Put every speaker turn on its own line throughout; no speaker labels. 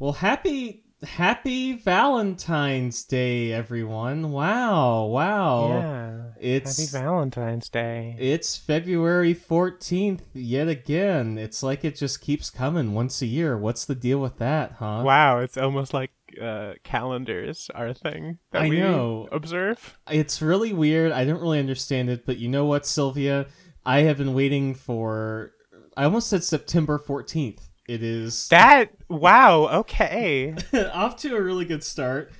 Well, happy happy Valentine's Day, everyone! Wow, wow.
Yeah.
It's
Happy Valentine's Day.
it's February 14th yet again. It's like it just keeps coming once a year. What's the deal with that, huh?
wow, it's almost like uh, calendars are a thing that
I
we
know.
observe.
It's really weird. I don't really understand it, but you know what, Sylvia? I have been waiting for I almost said September 14th. It is
That wow, okay.
off to a really good start.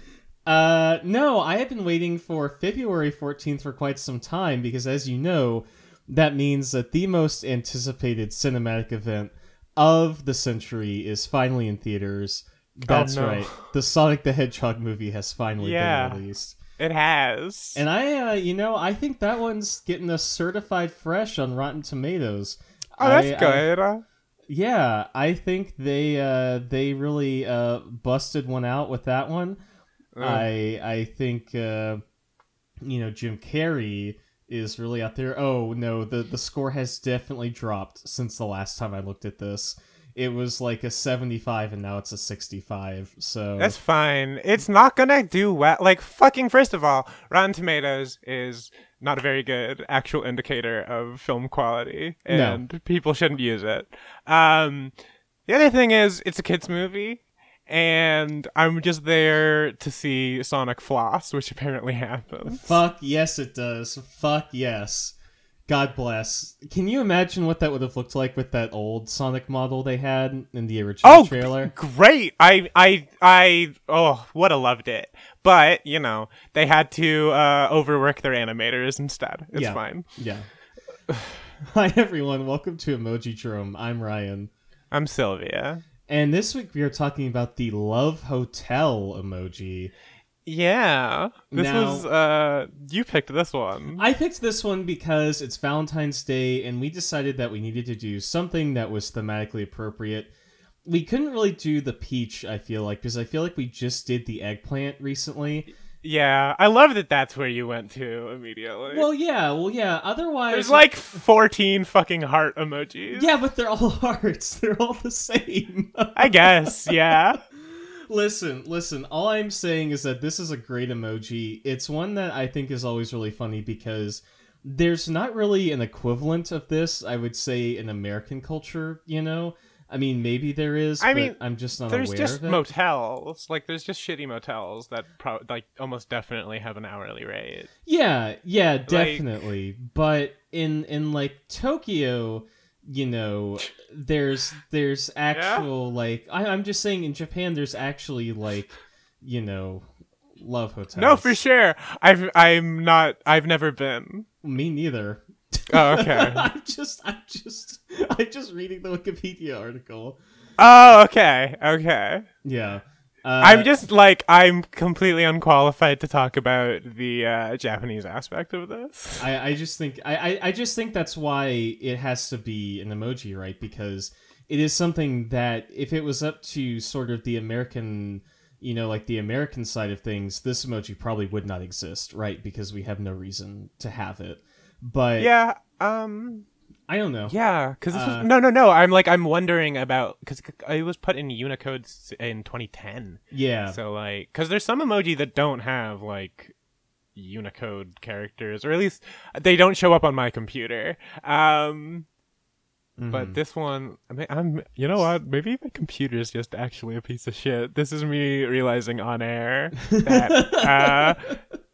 Uh, no, I have been waiting for February 14th for quite some time because, as you know, that means that the most anticipated cinematic event of the century is finally in theaters. That's
no.
right. The Sonic the Hedgehog movie has finally
Yeah.
been released.
It has.
And I, uh, you know, I think that one's getting a certified fresh on Rotten Tomatoes.
oh, that's
I- I-
good.
Yeah, I think they uh, they really uh, busted one out with that one.
Uh,
I I think uh, you know Jim Carrey is really out there. Oh no, the the score has definitely dropped since the last time I looked at this. It was like a 75 and now it's a 65. So
That's fine. It's not gonna do well. Like fucking. First of all, Rotten Tomatoes is not a very good actual indicator of film quality,
No.
and people shouldn't use it. Um, the other thing is, it's a kids movie, and I'm just there to see Sonic floss, which apparently happens.
fuck yes it does. Fuck yes. God bless. Can you imagine what that would have looked like with that old Sonic model they had in the original
Oh,
trailer?
Great! I, I, I. Oh, would have loved it, but you know they had to uh, overwork their animators instead. It's
Yeah.
fine.
Yeah. Hi everyone, welcome to Emojidrome. I'm Ryan.
I'm Sylvia.
And this week we are talking about the Love Hotel emoji.
Yeah, this
Now-
was uh, you picked this one.
I picked this one because it's Valentine's Day and we decided that we needed to do something that was thematically appropriate. We couldn't really do the peach, I feel like, because I feel like we just did the eggplant recently.
yeah, I love that. That's where you went to immediately.
Well, yeah, well, yeah. Otherwise,
there's like 14 fucking heart emojis.
yeah, but they're all hearts. They're all the same.
I guess. Yeah.
Listen, listen. All I'm saying is that this is a great emoji. It's one that I think is always really funny because there's not really an equivalent of this, I would say, in American culture, you know? I mean, maybe there is,
I
but
mean,
I'm just not
There's
aware
just
of it.
motels. Like there's just shitty motels that pro- like almost definitely have an hourly rate.
yeah, yeah, definitely. but in in like Tokyo, you know, there's there's actual like I, I'm just saying in Japan there's actually like, you know, love hotels.
No, for sure. I've I'm not. I've never been.
Me neither.
Oh, okay.
I'm just, I'm just, I'm just reading the Wikipedia article.
oh, okay. Okay.
Yeah. Uh,
I'm just like I'm completely unqualified to talk about the uh, Japanese aspect of this.
I, I just think, I, I, I just think that's why it has to be an emoji, right? Because it is something that if it was up to sort of the American, you know, like the American side of things, this emoji probably would not exist, right? Because we have no reason to have it. But
Yeah. Um.
I don't know.
Yeah. Because
Uh,
no, no, no. I'm like I'm wondering about because it was put in Unicode in 2010.
Yeah.
So like, because there's some emoji that don't have like Unicode characters, or at least they don't show up on my computer. Um. But
Mhm.
this one, I mean, I'm, you know what? Maybe my computer is just actually a piece of shit. This is me realizing on air that uh,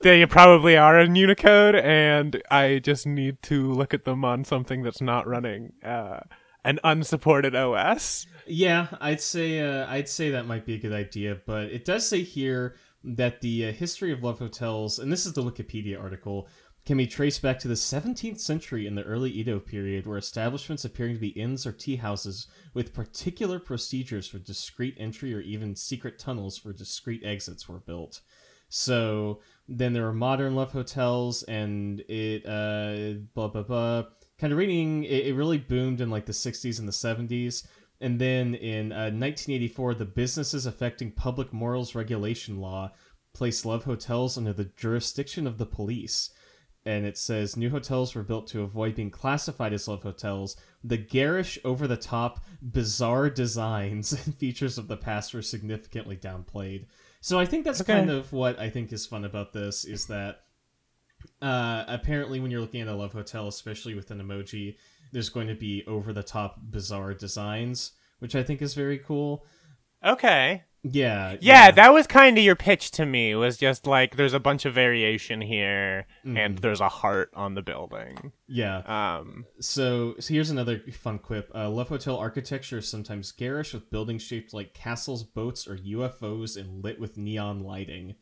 they probably are in Unicode, and I just need to look at them on something that's not running uh, an unsupported OS.
Yeah, I'd say uh, I'd say that might be a good idea, but it does say here that the uh, history of love hotels, and this is the Wikipedia article, can be traced back to the 17th century in the early Edo period, where establishments appearing to be inns or tea houses with particular procedures for discreet entry or even secret tunnels for discreet exits were built. So then there were modern love hotels, and it uh, blah blah blah. Kind of reading, it, it really boomed in like the 60s and the 70s. And then in uh, 1984, the Businesses Affecting Public Morals Regulation Law placed love hotels under the jurisdiction of the police. And it says new hotels were built to avoid being classified as love hotels. The garish, over the top, bizarre designs and features of the past were significantly downplayed. So I think that's
Okay.
kind of what I think is fun about this is that uh, apparently when you're looking at a love hotel, especially with an emoji, there's going to be over the top bizarre designs, which I think is very cool.
Okay.
Yeah,
Yeah, that was kind of your pitch to me. Was just like there's a bunch of variation here, and
Mhm.
there's a heart on the building.
yeah.
Um.
So, so here's another fun quip. Uh, Love Hotel architecture is sometimes garish with buildings shaped like castles, boats, or UFOs and lit with neon lighting.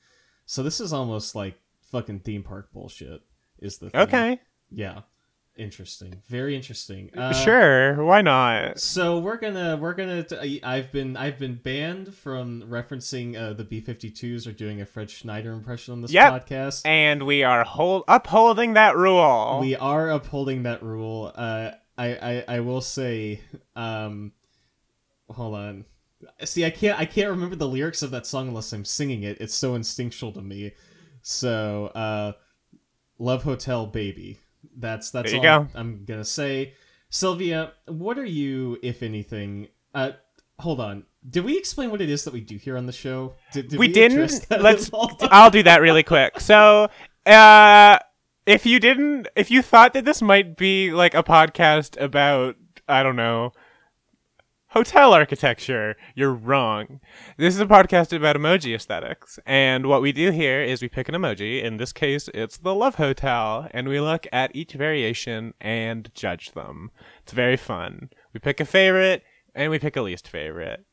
So this is almost like fucking theme park bullshit. Is the thing.
Okay.
Yeah, interesting. Very interesting. Uh,
sure. Why not?
So we're gonna we're gonna. T- I've been I've been banned from referencing uh, the B52s or doing a Fred Schneider impression on this
Yep.
podcast.
And we are hold upholding that rule.
We are upholding that rule. Uh, I, I I will say, um, hold on. See, I can't I can't remember the lyrics of that song unless I'm singing it. It's so instinctual to me. So, uh, Love Hotel Baby. That's that's all
go.
I'm gonna say. Sylvia, what are you, if anything? Uh, hold on. Did we explain what it is that we do here on the show? Did, did
we,
address
didn't. Let's. I'll do that really quick. So, uh, if you didn't, if you thought that this might be like a podcast about, I don't know, hotel architecture, you're wrong. This is a podcast about emoji aesthetics, and what we do here is we pick an emoji. In this case, it's the Love Hotel, and we look at each variation and judge them. It's very fun. We pick a favorite and we pick a least favorite.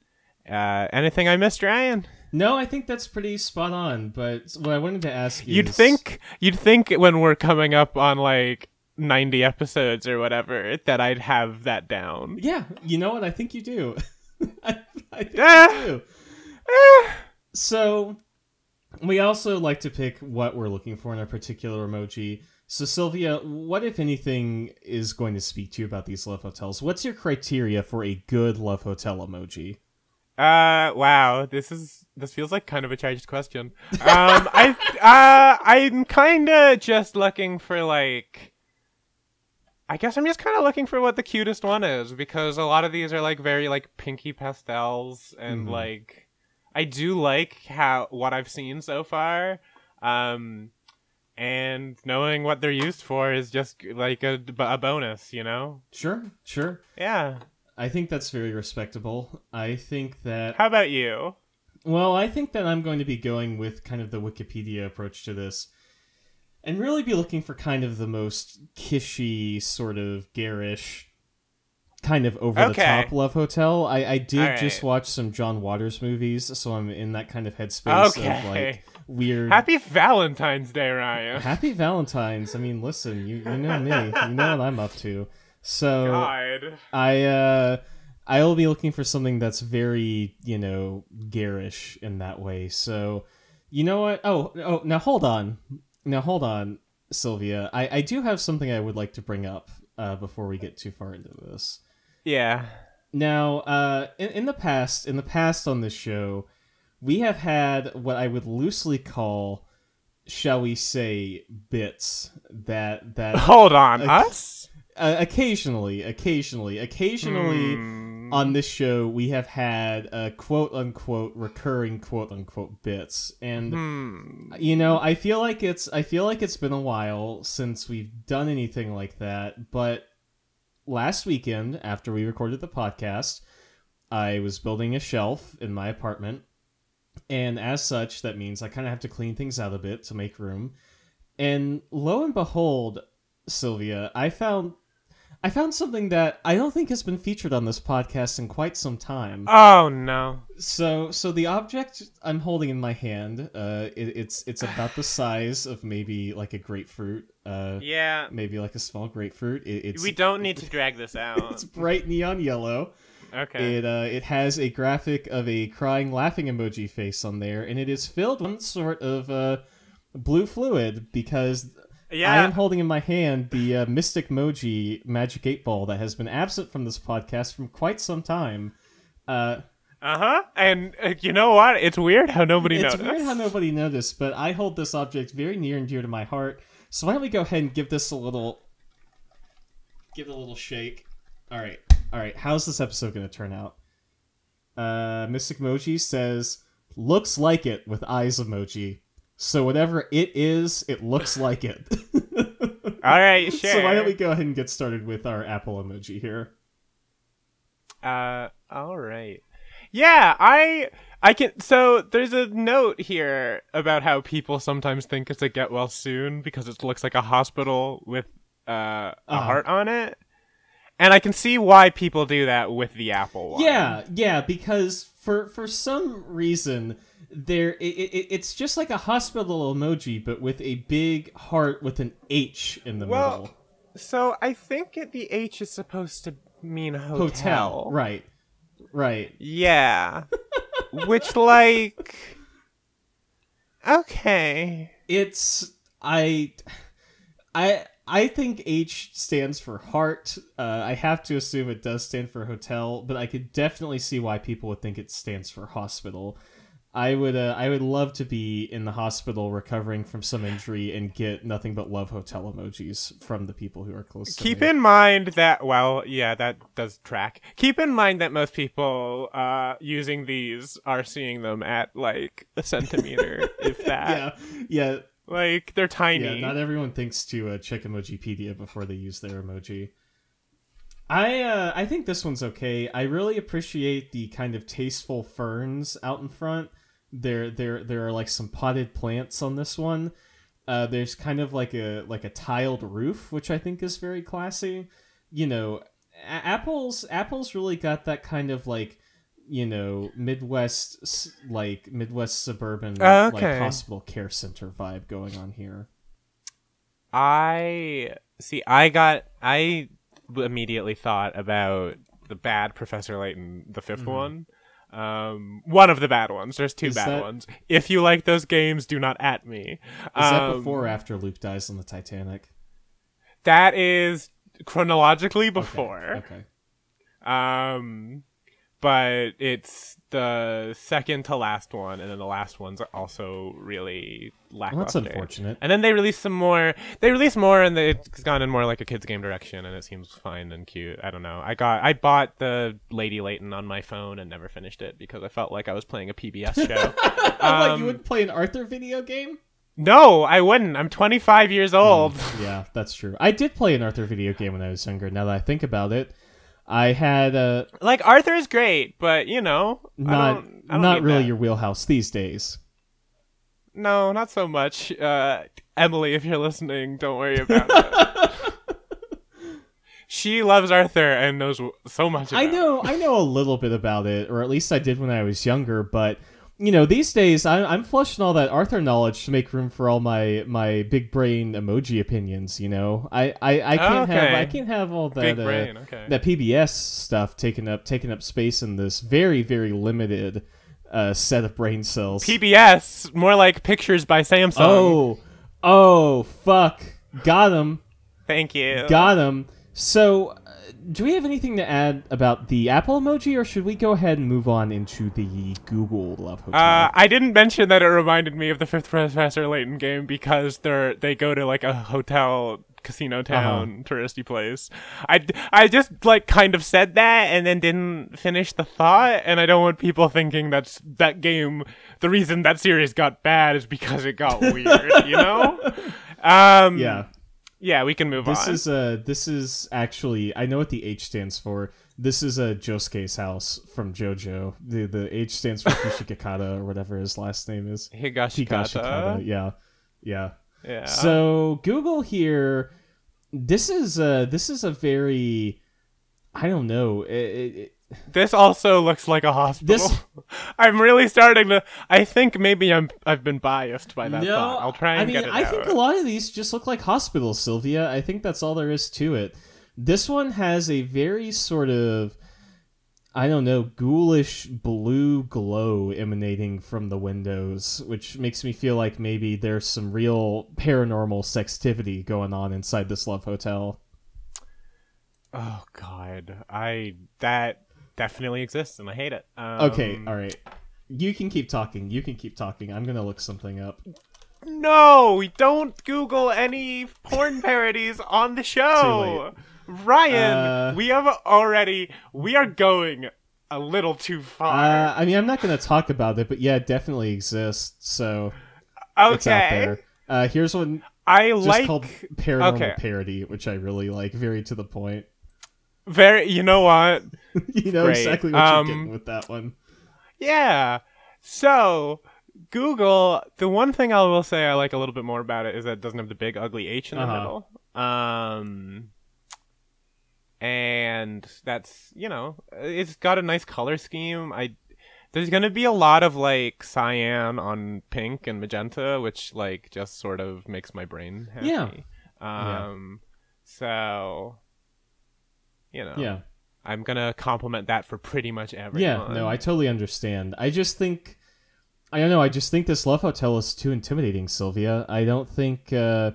Uh, anything I missed, Ryan?
No, I think that's pretty spot on. But what I wanted to ask you
You'd
is-
think you'd think when we're coming up on like 90 episodes or whatever that I'd have that down.
Yeah, you know what? I think you do. I, I think
Ah.
you do.
Eh.
So, we also like to pick what we're looking for in a particular emoji. So, Sylvia, what, if anything, is going to speak to you about these love hotels? What's your criteria for a good love hotel emoji?
Uh wow, this is this feels like kind of a charged question. Um I uh I'm kind of just looking for like I guess I'm just kind of looking for what the cutest one is because a lot of these are like very like pinky pastels and
Mhm.
like I do like how what I've seen so far. Um and knowing what they're used for is just like a, a bonus, you know?
Sure, sure.
Yeah.
I think that's very respectable. I think that
How about you?
Well, I think that I'm going to be going with kind of the Wikipedia approach to this and really be looking for kind of the most kitschy, sort of garish, kind of over the
Okay.
top love hotel. I, I did
All
just watch some John Waters movies, so I'm in that kind of headspace of like weird.
Happy Valentine's Day, Ryan.
Happy Valentine's. I mean, listen, you, you know me. You know what I'm up to. So
God.
I uh I will be looking for something that's very, you know, garish in that way. So, you know what? Oh, oh, now hold on. Now hold on, Sylvia. I I do have something I would like to bring up uh before we get too far into this.
Yeah.
Now, uh in, in the past, in the past on this show, we have had what I would loosely call shall we say bits that that
Hold on. Us?
uh, occasionally, occasionally, occasionally
Hmm.
On this show we have had uh, quote unquote recurring quote unquote bits, and
Hmm.
you know I feel like it's I feel like it's been a while since we've done anything like that. But last weekend, after we recorded the podcast, I was building a shelf in my apartment, and as such, that means I kind of have to clean things out a bit to make room. And lo and behold, Sylvia, I found I found something that I don't think has been featured on this podcast in quite some time.
Oh no.
So, so the object I'm holding in my hand, uh, it, it's it's about the size of maybe like a grapefruit, uh,
Yeah.
maybe like a small grapefruit. It, it's
We don't need to drag this out.
it's bright neon yellow.
Okay.
It uh, it has a graphic of a crying, laughing emoji face on there, and it is filled with some sort of uh, blue fluid because I am holding in my hand the uh, Mystic Moji Magic Eight Ball that has been absent from this podcast from quite some time. Uh,
Uh huh. And uh, you know what? It's weird how nobody
it's
noticed.
weird how nobody noticed, but I hold this object very near and dear to my heart. So why don't we go ahead and give this a little, give it a little shake. All right, all right. How's this episode going to turn out? Uh, Mystic Moji says, "Looks like it" with eyes emoji. So whatever it is, it looks like it.
All right, sure.
So why don't we go ahead and get started with our Apple emoji here?
Uh, all right. Yeah, I I can so there's a note here about how people sometimes think it's a get well soon because it looks like a hospital with uh, a
Uh-huh.
heart on it. And I can see why people do that with the Apple one.
Yeah, yeah, because for for some reason there it, it, it's just like a hospital emoji but with a big heart with an H in the
Well,
middle.
So I think it, the H is supposed to mean hotel.
Hotel. Right. Right.
Yeah. Which like Okay.
It's I I I think H stands for heart. Uh, I have to assume it does stand for hotel, but I could definitely see why people would think it stands for hospital. I would uh, I would love to be in the hospital recovering from some injury and get nothing but love hotel emojis from the people who are close to
Keep in mind that well, yeah, that does track. Keep in mind that most people uh using these are seeing them at like a centimeter, if that.
yeah, yeah,
Like they're tiny.
yeah. Not everyone thinks to uh, check Emojipedia before they use their emoji. I uh, I think this one's okay. I really appreciate the kind of tasteful ferns out in front. There there there are like some potted plants on this one. Uh, there's kind of like a like a tiled roof, which I think is very classy. You know, A- Apple's Apple's really got that kind of like you know Midwest like Midwest suburban
Oh,
like hospital care center vibe going on here.
I see. I got. I immediately thought about the bad Professor Layton, the 5th one. Um, one of the bad ones. There's two.
Is
bad
that-
ones. If you like those games, do not at me.
Is that
Um,
before or after Luke dies on the Titanic?
That is chronologically
Okay,
before.
Okay.
Um, but it's the second to last one, and then the last one's are also really
Well, that's unfortunate.
And then they release some more. They release more, and it's gone in more like a kids game direction, and it seems fine and cute. I don't know. I got, I bought the Lady Layton on my phone and never finished it because I felt like I was playing a PBS show.
I'm like,
Um,
you would play an Arthur video game?
no, I wouldn't. I'm 25 years old.
Yeah, that's true. I did play an Arthur video game when I was younger. Now that I think about it, I had a
Like Arthur is great, but you know, I
not
don't, I don't
not really
that.
your wheelhouse these days.
No, not so much. Uh, Emily, if you're listening, don't worry about it. she loves Arthur and knows so much. About
I
it.
know I know a little bit about it, or at least I did when I was younger. But you know, these days I, I'm flushing all that Arthur knowledge to make room for all my my big brain emoji opinions. You know, I I, I can't have
Okay.
I can't have all that uh.
Okay.
that PBS stuff taking up taking up space in this very very limited uh, set of brain cells.
PBS, more like pictures by Samsung.
oh, oh, fuck! Got him,
thank you.
got him. So, do we have anything to add about the Apple emoji, or should we go ahead and move on into the Google Love Hotel?
Uh, I didn't mention that it reminded me of the Fifth Professor Layton game because they're they go to like a hotel casino town touristy place. I, I just like kind of said that and then didn't finish the thought, and I don't want people thinking that's that game. The reason that series got bad is because it got weird, you know. Um,
yeah,
yeah, we can move
this
on.
This is uh, this is actually I know what the H stands for. This is a Josuke's house from JoJo. The the H stands for Hishikakata or whatever his last name is.
Higashikata.
Higashikata. Yeah, yeah.
Yeah.
So Google here, this is a this is a very, I don't know. It, it-
This also looks like a hospital.
This-
I'm really starting to. I think maybe I'm. I've been biased by that
no,
thought. I'll try and
I mean,
get it
I
out.
think a lot of these just look like hospitals, Sylvia. I think that's all there is to it. This one has a very sort of, I don't know, ghoulish blue glow emanating from the windows, which makes me feel like maybe there's some real paranormal sextivity going on inside this love hotel.
Oh God, I that definitely exists, and I hate it. Um,
Okay, all right. You can keep talking. You can keep talking. I'm gonna look something up.
No, we don't Google any porn parodies on the show. Ryan,
Uh,
we have already we are going a little too far.
Uh, I mean, I'm not gonna talk about it, but yeah, it definitely exists. So it's out
okay.
there. Uh, here's one
I
just
like
called paranormal
okay.
parody, which I really like. Very to the point.
Very you know what?
you know
Great.
exactly what
Um,
you're getting with that one.
Yeah. So Google, the one thing I will say I like a little bit more about it is that it doesn't have the big ugly H in the
Uh-huh.
middle. Um and that's, you know, it's got a nice color scheme. I there's going to be a lot of like cyan on pink and magenta, which like just sort of makes my brain happy.
Yeah.
Um so you know,
Yeah.
I'm going to compliment that for pretty much everyone.
Yeah, no, I totally understand. I just think I don't know, I just think this love hotel is too intimidating, Sylvia. I don't think uh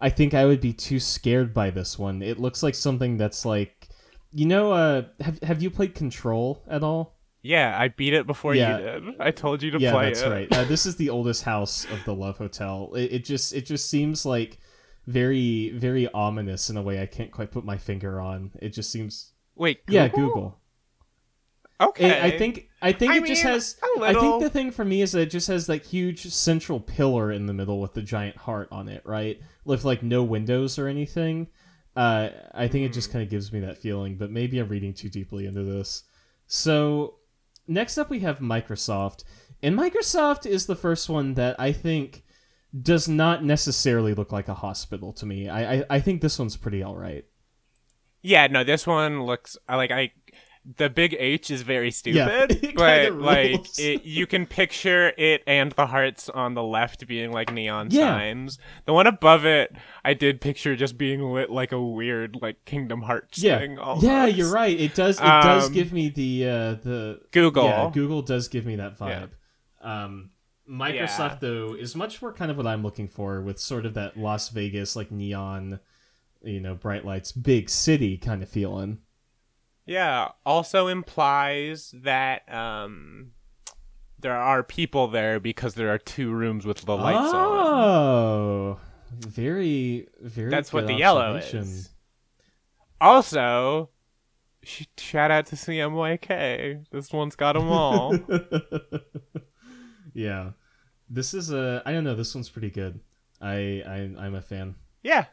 I think I would be too scared by this one. It looks like something that's like you know, uh have have you played Control at all?
Yeah, I beat it before
Yeah.
you did. I told you to play.
yeah,
play
that's
it.
right. Uh, this is the oldest house of the Love Hotel. It, it just it just seems like very very ominous in a way I can't quite put my finger on. It just seems
Wait, Google?
yeah, Google.
Okay,
It- I think I think
I
it just
mean,
has. I think the thing for me is that it just has that huge central pillar in the middle with the giant heart on it, right? With like no windows or anything. Uh, I think it
Hmm.
just kind of gives me that feeling, but maybe I'm reading too deeply into this. So next up we have Microsoft, and Microsoft is the first one that I think does not necessarily look like a hospital to me. I I, I think this one's pretty all right.
yeah, no, this one looks I like I. The big H is very
Yeah,
stupid,
it
but like it, you can picture it and the hearts on the left being like neon
Yeah.
signs. The one above it, I did picture just being lit like a weird like Kingdom Hearts
Yeah,
thing. Almost.
yeah, you're right. It does. It does
Um,
give me the uh, the
Google.
Yeah, Google does give me that
Yeah.
vibe. Um, Microsoft though is much more kind of what I'm looking for with sort of that Las Vegas like neon, you know, bright lights, big city kind of feeling.
Yeah, also implies that um there are people there because there are two rooms with the lights on.
oh, very very.
That's what the yellow is. Also, sh- shout out to CMYK. This one's got them all.
yeah, this is a. I don't know. This one's pretty good. I, I I'm a fan.
yeah,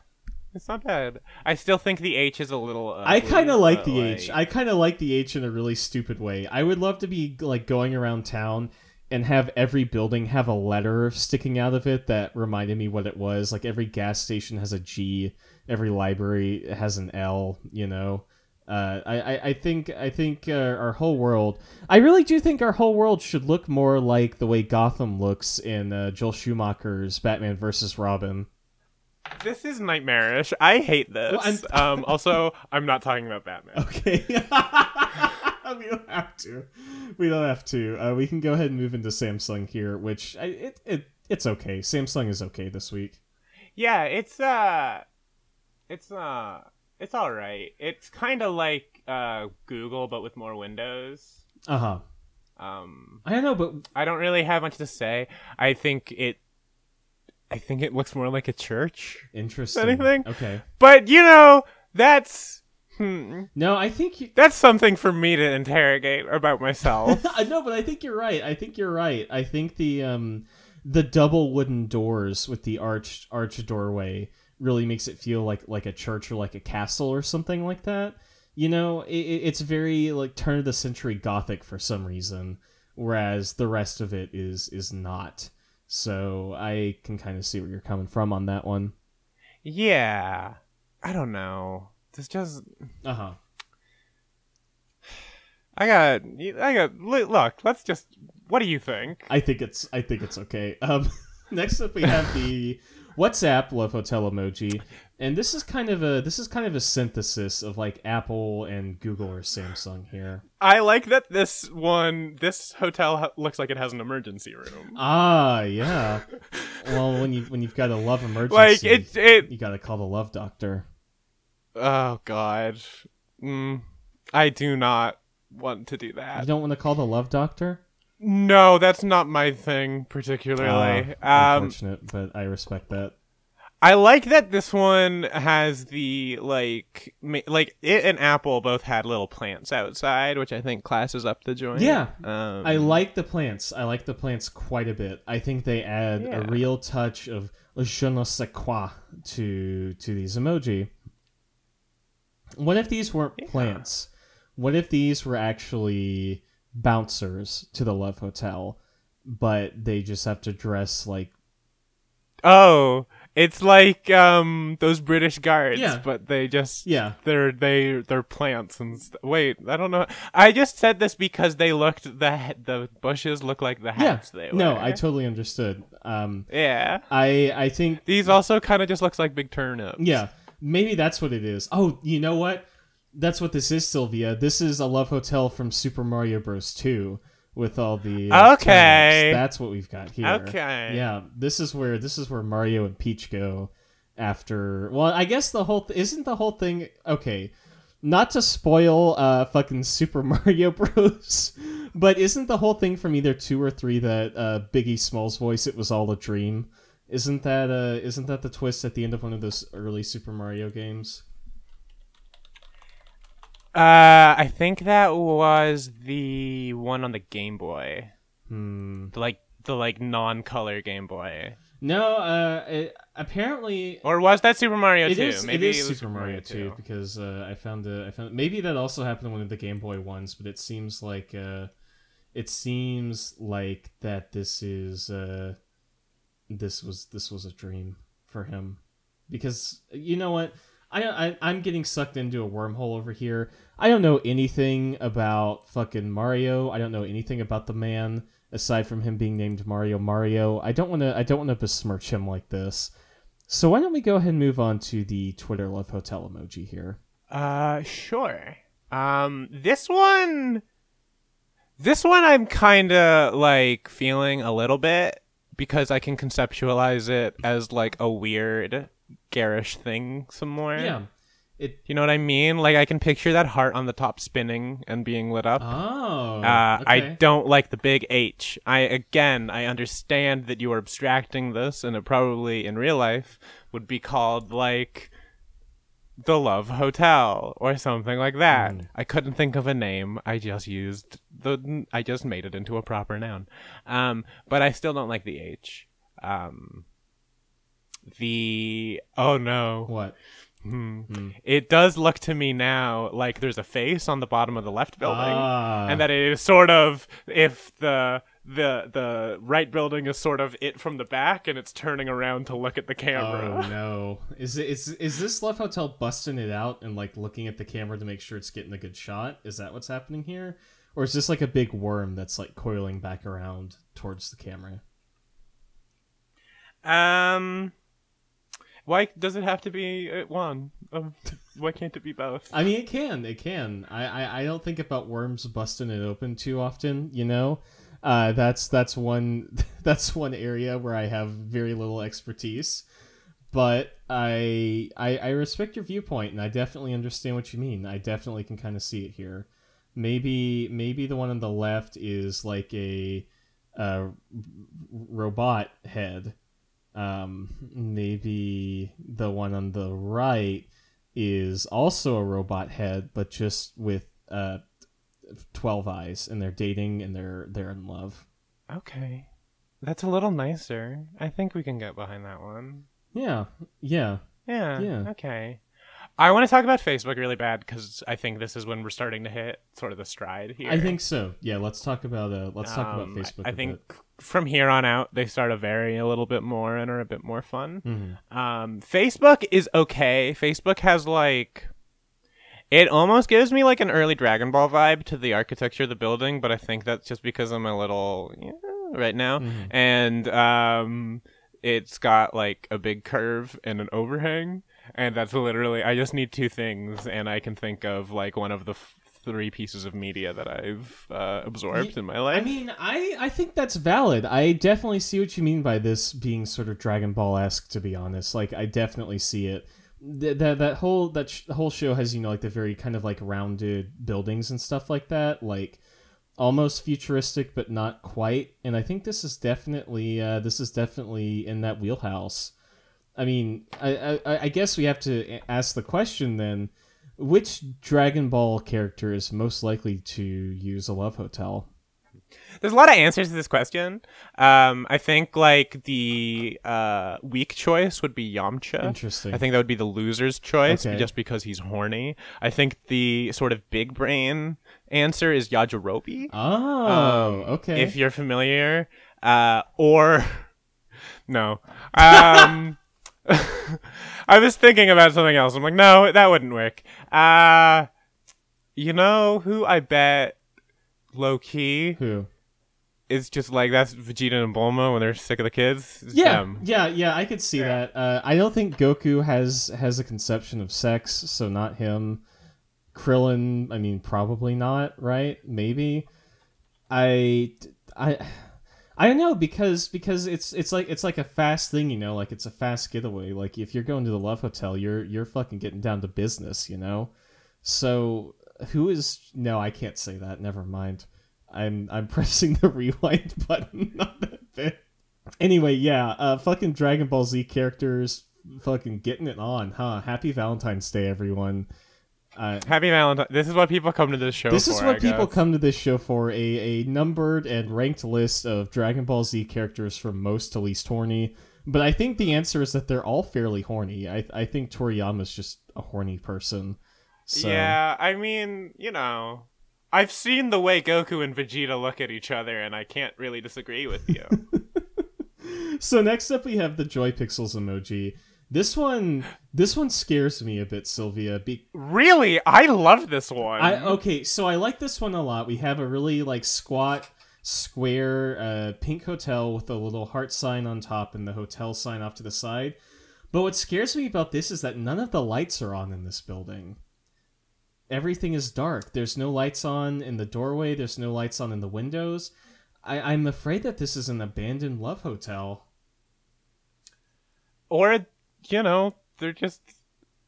it's not bad. I still think the H is a little.
I kind of like the H. I kind of like the H in a really stupid way. I would love to be like going around town and have every building have a letter sticking out of it that reminded me what it was. Like every gas station has a G, every library has an L. You know, uh, I, I think I think uh, our whole world. I really do think our whole world should look more like the way Gotham looks in uh, Joel Schumacher's Batman versus Robin.
This is nightmarish. I hate this.
Well, I'm-
um, also, I'm not talking about Batman.
Okay. we don't have to. We don't have to. Uh, we can go ahead and move into Samsung here, which I, it, it it's okay. Samsung is okay this week.
Yeah, it's uh, it's uh, it's all right. It's kind of like uh Google, but with more windows.
Uh huh.
Um,
I don't know, but
I don't really have much to say. I think it, I think it looks more like a church.
interesting.
Anything?
Okay.
But you know, that's hmm,
No, I think you.
that's something for me to interrogate about myself.
no, but I think you're right. I think you're right. I think the um the double wooden doors with the arched arch doorway really makes it feel like like a church or like a castle or something like that. You know, it, it- it's very like turn of the century gothic for some reason, whereas the rest of it is is not. So I can kind of see where you're coming from on that one.
yeah, I don't know. This just
Uh huh.
I got I got look. Let's just. What do you think?
I think it's I think it's okay. Um, next up we have the WhatsApp Love Hotel emoji, and this is kind of a this is kind of a synthesis of like Apple and Google or Samsung here.
I like that this one. This hotel ha- looks like it has an emergency room.
Ah, yeah. well, when you when you've got a love emergency,
Like it. It.
you got to call the love doctor.
Oh God. Mm, I do not want to do that.
You don't want to call the Love Doctor?
No, that's not my thing particularly.
Ah,
um,
unfortunate, but I respect that.
I like that this one has the like ma- like it and Apple both had little plants outside, which I think classes up the joint.
Yeah,
um,
I like the plants. I like the plants quite a bit. I think they add
Yeah.
a real touch of je ne sais quoi to to these emoji. What if these weren't
Yeah.
plants? What if these were actually bouncers to the Love Hotel, but they just have to dress like
Oh, it's like um those British guards,
Yeah.
but they just
yeah,
they're they they're plants and st- wait, I don't know. I just said this because they looked the the bushes look like the
yeah.
hats they wear.
No, I totally understood. Um,
yeah.
I I think
These also kind of just looks like big turnips.
Yeah, maybe that's what it is. Oh, you know what? That's what this is, Sylvia. This is a love hotel from Super Mario Bros. 2 with all the uh,
Okay.
turnips. That's what we've got here.
Okay.
Yeah, this is where this is where Mario and Peach go after. Well, I guess the whole th- isn't the whole thing okay. Not to spoil uh fucking Super Mario Bros, but isn't the whole thing from either two or three that uh Biggie Smalls voice it was all a dream? Isn't that uh isn't that the twist at the end of one of those early Super Mario games?
Uh, I think that was the one on the Game Boy,
Hmm.
the, like the like non-color Game Boy,
No, uh it, apparently
or was that Super Mario
It
2?
is.
Maybe
it is
was
Super Mario 2 because uh, I found a, I found maybe that also happened on one of the Game Boy ones, but it seems like uh, it seems like that this is uh, this was this was a dream for him because you know what I, I I'm getting sucked into a wormhole over here. I don't know anything about fucking Mario. I don't know anything about the man aside from him being named Mario Mario. I don't want to I don't want to besmirch him like this. So why don't we go ahead and move on to the Twitter Love Hotel emoji here?
Uh, sure. Um, this one, this one, I'm kind of like feeling a little bit because I can conceptualize it as like a weird, garish thing somewhere.
Yeah. It
You know what I mean? Like I can picture that heart on the top spinning and being lit up.
Oh.
Uh, I don't like the big H. I again, I understand that you are abstracting this, and it probably in real life would be called like the Love Hotel or something like that.
Hmm.
I couldn't think of a name. I just used the. I just made it into a proper noun. Um, but I still don't like the H. Um, the oh no.
What?
Hmm.
Hmm.
It does look to me now like there's a face on the bottom of the left building
Ah.
and that it is sort of if the the the right building is sort of it from the back and it's turning around to look at the camera.
Oh no! Is it is is this left Hotel busting it out and like looking at the camera to make sure it's getting a good shot? Is that what's happening here, or is this like a big worm that's like coiling back around towards the camera?
Um why does it have to be uh, one? Um, why can't it be both?
I mean, it can, it can. I, I, I don't think about worms busting it open too often. You know, uh, that's that's one that's one area where I have very little expertise. But I, I I respect your viewpoint, and I definitely understand what you mean. I definitely can kind of see it here. Maybe maybe the one on the left is like a, uh robot head. Um, maybe the one on the right is also a robot head, but just with uh, twelve eyes, and they're dating and they're they're in love.
Okay. That's a little nicer. I think we can get behind that one.
Yeah, yeah.
Yeah.
Yeah.
Okay. I want to talk about Facebook really bad because I think this is when we're starting to hit sort of the stride here.
I think so. Yeah, let's talk about uh, let's talk about
Um,
Facebook.
I
a
think
bit.
From here on out they start to vary a little bit more and are a bit more fun.
Mhm.
Um, Facebook is okay. Facebook has like it almost gives me like an early Dragon Ball vibe to the architecture of the building, but I think that's just because I'm a little yeah, right now.
Mhm.
And um it's got like a big curve and an overhang, and that's literally I just need two things and I can think of like one of the f- three pieces of media that I've uh, absorbed in my life.
I mean, I I think that's valid. I definitely see what you mean by this being sort of Dragon Ball esque. To be honest, like I definitely see it. th- that that whole that sh- whole show has you know like the very kind of like rounded buildings and stuff like that, like almost futuristic but not quite. And I think this is definitely uh, this is definitely in that wheelhouse. I mean, I, I I guess we have to ask the question then: which Dragon Ball character is most likely to use a love hotel?
There's a lot of answers to this question. Um, I think like the uh, weak choice would be Yamcha.
Interesting.
I think that would be the loser's choice,
Okay.
just because he's horny. I think the sort of big brain answer is Yajirobe.
Oh, okay.
if you're familiar, uh, or no. Um, I was thinking about something else. I'm like, no, that wouldn't work. Uh, you know who I bet low key
Who?
is just like that's Vegeta and Bulma when they're sick of the kids. It's
Yeah,
them.
yeah, yeah. I could see
Yeah.
that. Uh, I don't think Goku has has a conception of sex, so not him. Krillin, I mean, probably not. Right? Maybe. I, I, I know because because it's it's like it's like a fast thing, you know. Like it's a fast getaway. Like if you're going to the Love Hotel, you're you're fucking getting down to business, you know. So who is? No, I can't say that. Never mind. I'm I'm pressing the rewind button on that bit. Anyway, yeah, uh, fucking Dragon Ball Z characters, fucking getting it on, huh? Happy Valentine's Day, everyone. Uh,
Happy Valentine. This is what people come to this show
this
for.
is what
I
people
guess.
come to this show for a, a numbered and ranked list of Dragon Ball Z characters from most to least horny. But I think the answer is that they're all fairly horny. I, I think Toriyama's just a horny person. So.
Yeah, I mean, you know, I've seen the way Goku and Vegeta look at each other, and I can't really disagree with you.
So next up we have the JoyPixels emoji. This one this one scares me a bit, Sylvia. Be-
really, I love this one.
I okay, so I like this one a lot. We have a really like squat square uh, pink hotel with a little heart sign on top and the hotel sign off to the side. But what scares me about this is that none of the lights are on in this building. Everything is dark. There's no lights on in the doorway. There's no lights on in the windows. I, I'm afraid that this is an abandoned love hotel.
or you know, they're just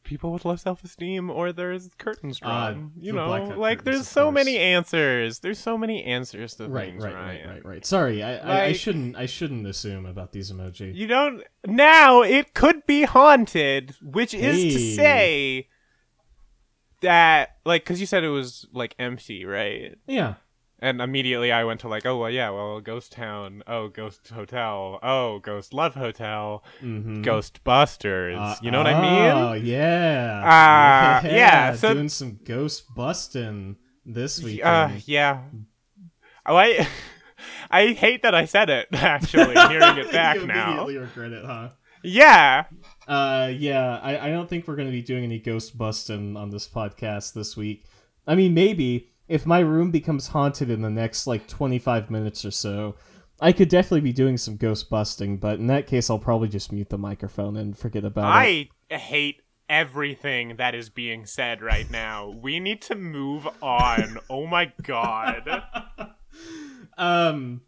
people with low self-esteem, or there's curtains
Ah,
drawn. you know, like
curtains,
there's so many answers. There's so many answers to
Right,
things,
right, right,
Ryan.
right, right. Sorry, I, I, I shouldn't I shouldn't assume about these emoji.
You don't now. It could be haunted, which is to say that, like, because you said it was like empty, right?
yeah.
And immediately I went to like, oh well, yeah, well, ghost town, oh, ghost hotel, oh, ghost love hotel,
Mm-hmm.
Ghostbusters. you know what I mean?
Oh yeah.
Ah, yeah, so-
doing some ghost busting this week.
Uh, yeah. Oh, I, I hate that I said it. Actually, hearing it back
you
now.
regret it, huh?
Yeah.
Uh, yeah. I, I don't think we're gonna be doing any ghost busting on this podcast this week. I mean, maybe if my room becomes haunted in the next like twenty five minutes or so. I could definitely be doing some ghost busting, but in that case, I'll probably just mute the microphone and forget about it.
I hate everything that is being said right now. We need to move on. oh my god.
Um,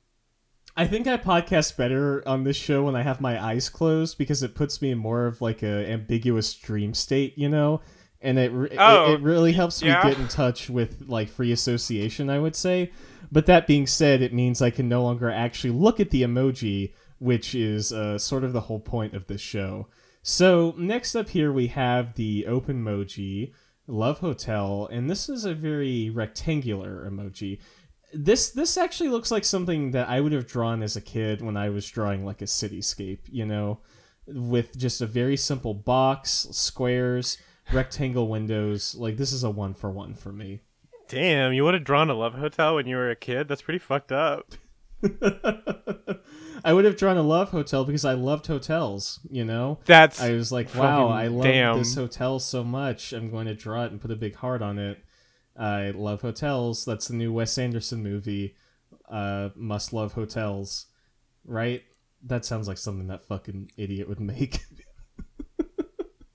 I think I podcast better on this show when I have my eyes closed because it puts me in more of like a ambiguous dream state, you know, and it
Oh,
it, it really helps me
yeah.
get in touch with like free association. I would say, but that being said, it means I can no longer actually look at the emoji, which is uh, sort of the whole point of this show. So next up here we have the OpenMoji. Love Hotel, and this is a very rectangular emoji this this actually looks like something that I would have drawn as a kid when I was drawing like a cityscape, you know, with just a very simple box, squares, rectangle windows. Like this is a one for one for me.
Damn, you would have drawn a love hotel when you were a kid? That's pretty fucked up.
I would have drawn a love hotel because I loved hotels, you know.
That's
I was like, wow, I love
damn.
this hotel so much. I'm going to draw it and put a big heart on it. I love hotels. That's the new Wes Anderson movie. Uh, must love hotels, right? That sounds like something that fucking idiot would make.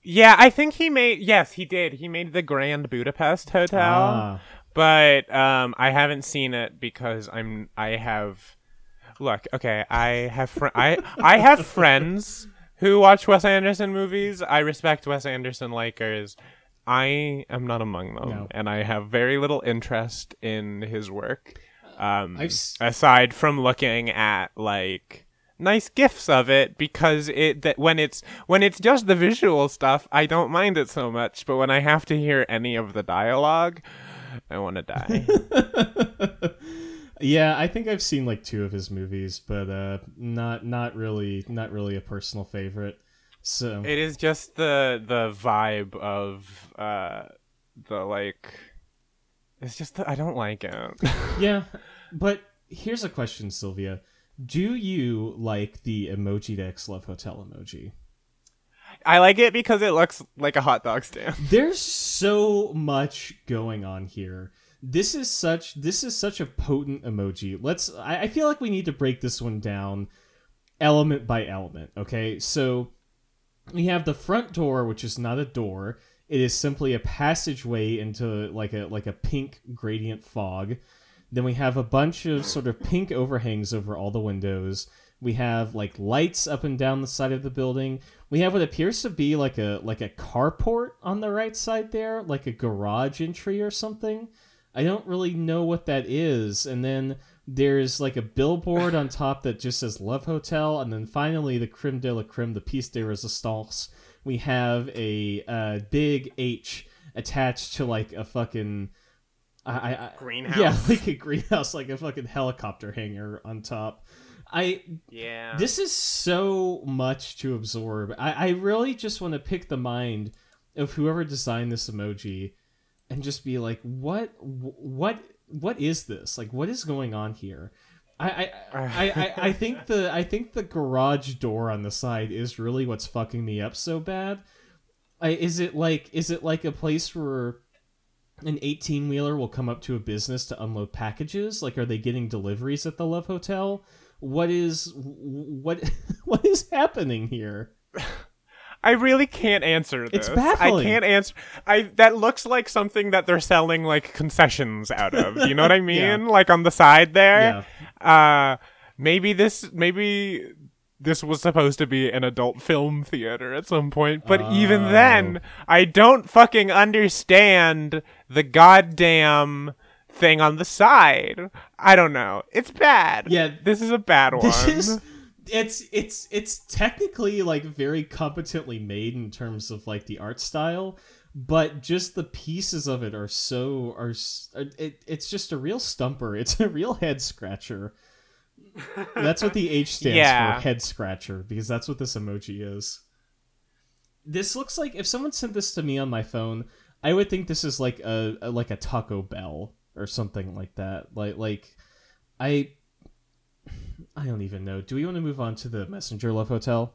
Yeah, I think he made yes, he did. He made the Grand Budapest Hotel.
ah,
but um I haven't seen it because I'm I have look, okay, I have fr- I I have friends who watch Wes Anderson movies. I respect Wes Anderson likers. I am not among them,
No.
and I have very little interest in his work. Um,
I've s-
aside from looking at like nice gifs of it, because it that when it's when it's just the visual stuff, I don't mind it so much. But when I have to hear any of the dialogue, I want to die.
yeah, I think I've seen like two of his movies, but uh, not not really not really a personal favorite. So
It is just the the vibe of uh the like it's just that I don't like it.
yeah, but here's a question, Sylvia. Do you like the Emojidex Love Hotel emoji?
I like it because it looks like a hot dog stand.
There's so much going on here. This is such this is such a potent emoji. Let's I, I feel like we need to break this one down element by element, okay? So we have the front door, which is not a door. It is simply a passageway into like a like a pink gradient fog. Then we have a bunch of sort of pink overhangs over all the windows. We have like lights up and down the side of the building. We have what appears to be like a like a carport on the right side there, like a garage entry or something. I don't really know what that is. And then there's like a billboard on top that just says Love Hotel, and then finally the creme de la creme, the piece de resistance. We have a uh, big H attached to like a fucking I, I,
Greenhouse.
yeah, like a greenhouse, like a fucking helicopter hangar on top. I
Yeah.
this is so much to absorb. I, I really just want to pick the mind of whoever designed this emoji and just be like, what, what, what is this? Like, what is going on here? I, I, I, I, I think the I think the garage door on the side is really what's fucking me up so bad. I, is it like is it like a place where an 18 wheeler will come up to a business to unload packages? Like, are they getting deliveries at the Love Hotel? What is what what is happening here?
I really can't answer this.
It's baffling.
I can't answer. I that looks like something that they're selling like concessions out of. You know what I mean?
Yeah.
Like on the side there. Uh maybe this maybe this was supposed to be an adult film theater at some point, but even
Oh.
then, I don't fucking understand the goddamn thing on the side. I don't know. It's bad.
Yeah,
This is a bad one.
This is it's it's it's technically like very competently made in terms of like the art style, but just the pieces of it are so are are- it, it's just a real stumper. It's a real head scratcher. That's what the H stands
Yeah.
for, head scratcher, because that's what this emoji is. This looks like if someone sent this to me on my phone, I would think this is like a, a like a Taco Bell or something like that. Like like I I don't even know. Do we want to move on to the Messenger Love Hotel?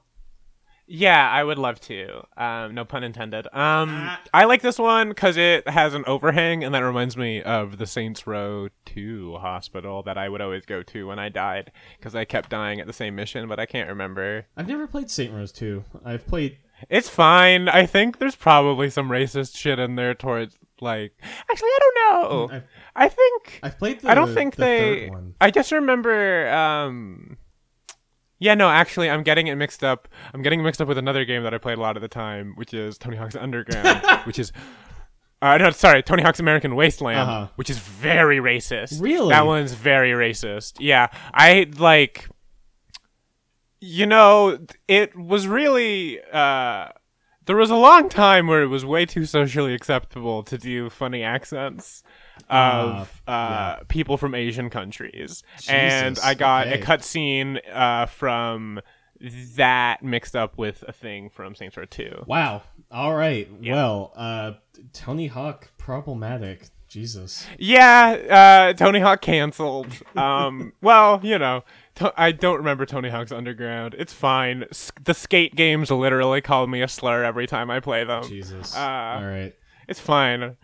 Yeah, I would love to. Um, no pun intended. Um,
Ah.
I like this one because it has an overhang, and that reminds me of the Saints Row 2 hospital that I would always go to when I died because I kept dying at the same mission, but I can't remember.
I've never played Saints Row 2. I've played
It's fine. I think there's probably some racist shit in there towards, like. Actually, I don't know.
I've,
I think.
I've played the
I don't think
the
they.
third one.
I just remember. Um, yeah, no, actually, I'm getting it mixed up. I'm getting it mixed up with another game that I played a lot of the time, which is Tony Hawk's Underground, which is. Uh, no, sorry, Tony Hawk's American Wasteland,
Uh-huh.
which is very racist.
Really?
That one's very racist. Yeah, I like. You know, it was really. Uh, there was a long time where it was way too socially acceptable to do funny accents of uh,
yeah.
people from Asian countries, and I got
okay.
a cutscene uh, from that mixed up with a thing from Saints Row Two.
Wow. All right.
Yeah.
Well, uh Tony Hawk problematic. Jesus.
Yeah, uh, Tony Hawk canceled. Um, well, you know, to- I don't remember Tony Hawk's Underground. It's fine. S- the skate games literally call me a slur every time I play them.
Jesus.
Uh,
All right.
It's fine.